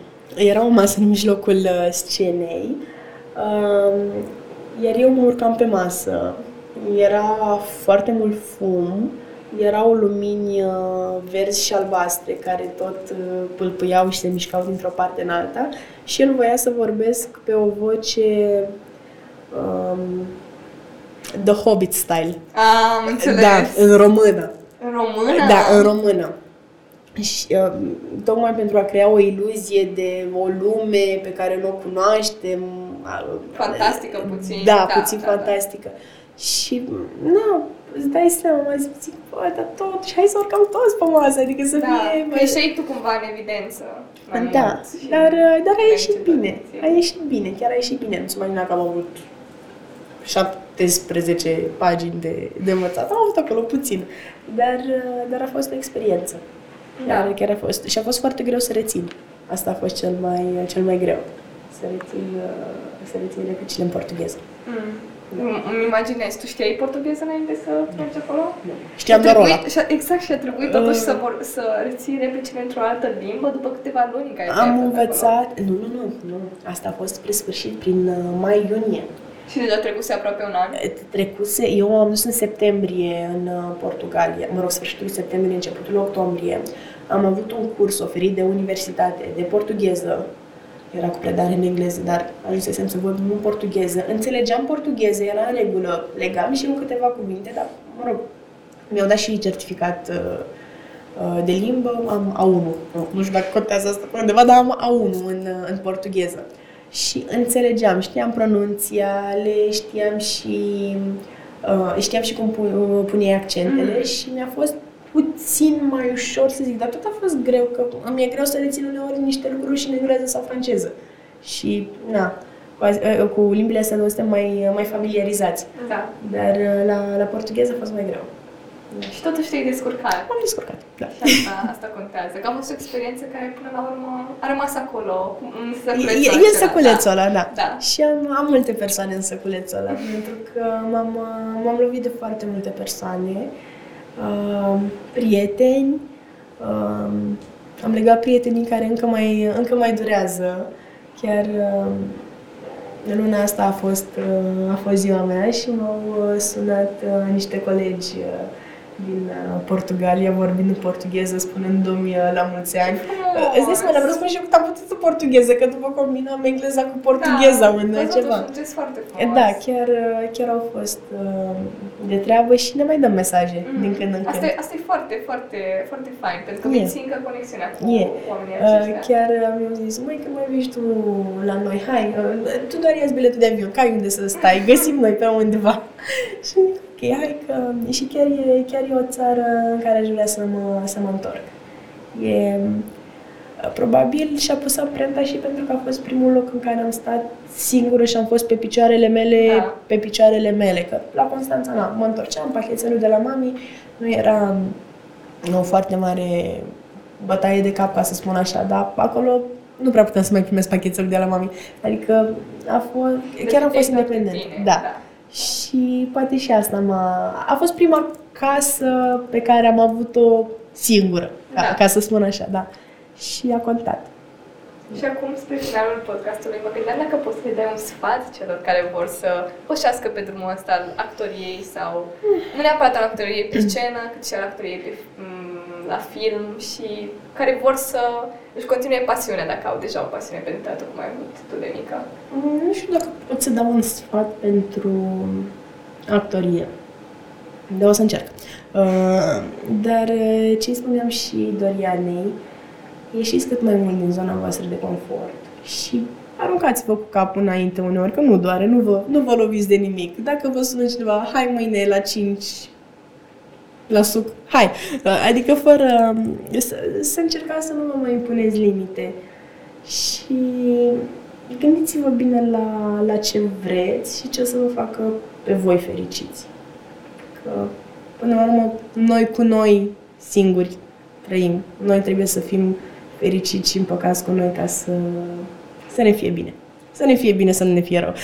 era o masă în mijlocul uh, scenei, uh, iar eu mă urcam pe masă. Era foarte mult fum, erau lumini uh, verzi și albastre care tot uh, pâlpâiau și se mișcau dintr-o parte în alta și el voia să vorbesc pe o voce um, The Hobbit style. Am înțeles. Da, în română. În română? Da, în română. Și, uh, tocmai pentru a crea o iluzie de o lume pe care nu o cunoaștem. Fantastică puțin. Da, da puțin da, fantastică. Da. Și, nu, îți dai seama, mai zic, bă, dar tot, și hai să urcăm toți pe masă, adică să da, fie... Că ieșeai tu cumva în evidență. Da, dar, dar a ieșit bine, a ieșit bine, chiar a ieșit bine. Nu-ți mai că am avut 17 pagini de, de învățat. Am avut acolo puțin, dar, dar a fost o experiență. Da. Chiar, chiar a fost. Și a fost foarte greu să rețin. Asta a fost cel mai, cel mai greu. Să rețin, să rețin replicile în portugheză. Mm. Îmi imaginez, tu știai portugheză înainte să mergi acolo? Nu. Știam doar ăla. Exact, și a trebuit totuși uh, să, vor, să reții replicile într-o altă limbă după câteva luni care Am învățat, nu, nu, nu, nu, asta a fost spre sfârșit, prin uh, mai-iunie. Și deja trecuse aproape un an? Trecuse, eu am dus în septembrie în uh, Portugalia, mă rog, sfârșitul septembrie, începutul octombrie. Am avut un curs oferit de universitate de portugheză era cu predare în engleză, dar ajunsesem să vorbim în portugheză. Înțelegeam portugheză, era în regulă, legam și eu câteva cuvinte, dar, mă rog, mi-au dat și certificat uh, uh, de limbă, am A1. Nu, nu știu dacă contează asta pe undeva, dar am A1 în, uh, în portugheză. Și înțelegeam, știam pronunția, le știam și uh, știam și cum puneai accentele mm. și mi-a fost puțin mai ușor să zic, dar tot a fost greu, că îmi e greu să rețin uneori niște lucruri și în engleză sau franceză. Și, na, cu limbile astea noi suntem mai, mai familiarizați. Da. Dar la, la portugheză a fost mai greu. Da. Și totuși te-ai descurcat. Am descurcat, da. Și asta, asta contează. Că am fost o experiență care până la urmă a rămas acolo, în săculețul E, e în săculețul ăla, da. da. Și am, am multe persoane în săculețul ăla, pentru că m-am, m-am lovit de foarte multe persoane uh, prieteni, uh, am legat prietenii care încă mai, încă mai durează. Chiar uh, luna asta a fost, uh, a fost ziua mea și m-au uh, sunat uh, niște colegi uh, din uh, Portugalia, vorbind în portugheză, spunându-mi uh, la mulți ani. Uh, îți dai seama, vreau să spun și eu că am putut în portugheză, că după combinam engleza cu portugheza da, în ceva. foarte Da, chiar, uh, chiar au fost uh, de treabă și ne mai dăm mesaje mm. din când în când. Asta e, asta e foarte, foarte, foarte fain, pentru că menții încă conexiunea cu yeah. oamenii aceștia. Uh, chiar mi-au zis, măi, când mai vii tu la noi, hai, uh, tu doar ia biletul de avion, că ai unde să stai, găsim noi pe undeva. <laughs> și ok, hai că... Și chiar e, chiar e o țară în care aș vrea să mă, să mă întorc. E, probabil și-a pus amprenta și pentru că a fost primul loc în care am stat singură și am fost pe picioarele mele, da. pe picioarele mele, că la Constanța, na, mă întorceam, pachetelul de la mami, nu era o foarte mare bătaie de cap, ca să spun așa, dar acolo nu prea puteam să mai primesc pachetelul de la mami. Adică a fost, chiar am fost independent. Da. da. Și poate și asta m-a... A fost prima casă pe care am avut-o singură, da. ca, ca să spun așa, da. Și a contat. Și acum, spre finalul podcastului, mă gândeam dacă poți să-i dai un sfat celor care vor să pășească pe drumul ăsta al actoriei sau nu neapărat al actoriei pe scenă, cât și al actoriei pe, la film și care vor să își continue pasiunea dacă au deja o pasiune pentru teatru, cum ai avut tu de mică. Mm, Nu știu dacă pot să dau un sfat pentru actorie. Dar o să încerc. Uh, dar uh, ce spuneam și Dorianei, ieșiți cât mai mult din zona voastră de confort și aruncați-vă cu capul înainte uneori, că nu doare, nu vă, nu vă loviți de nimic. Dacă vă sună cineva, hai mâine la 5 la suc, hai! Uh, Adică fără să, să încercați să nu vă mai impuneți limite. Și gândiți-vă bine la, la ce vreți și ce o să vă facă pe voi fericiți. Că, până la urmă, noi cu noi singuri trăim. Noi trebuie să fim fericiți și împăcați cu noi ca să, să ne fie bine. Să ne fie bine, să nu ne fie rău.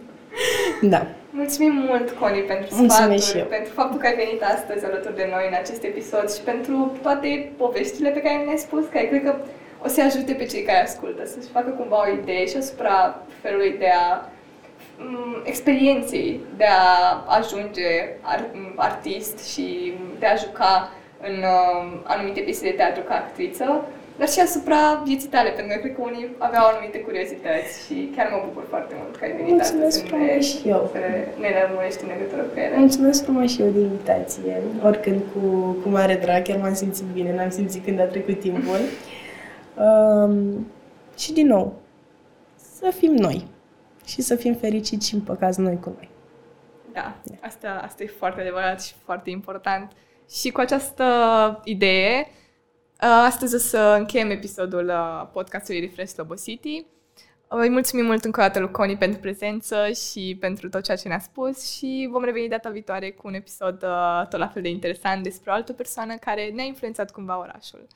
<laughs> da. Mulțumim mult, Connie, pentru Mulțumesc și sfaturi, eu. pentru faptul că ai venit astăzi alături de noi în acest episod și pentru toate poveștile pe care ne-ai spus, care cred că o să ajute pe cei care ascultă să-și facă cumva o idee și asupra felului de a m, experienței de a ajunge ar, m, artist și de a juca în uh, anumite piese de teatru ca actriță, dar și asupra vieții tale, pentru că cred că unii aveau anumite curiozități și chiar mă bucur foarte mult că ai venit Mulțumesc astăzi să ne, frumos și eu. să ne lămurești în legătură cu ele. Mulțumesc frumos și eu de invitație. Oricând cu, cu mare drag, chiar m-am simțit bine, n-am simțit când a trecut timpul. <laughs> Um, și din nou, să fim noi și să fim fericiți și împăcați noi cu noi. Da, asta, asta e foarte adevărat și foarte important. Și cu această idee, uh, astăzi o să încheiem episodul uh, podcastului Refresh Lobo City. Îi mulțumim mult încă o dată lui Connie pentru prezență și pentru tot ceea ce ne-a spus și vom reveni data viitoare cu un episod uh, tot la fel de interesant despre o altă persoană care ne-a influențat cumva orașul.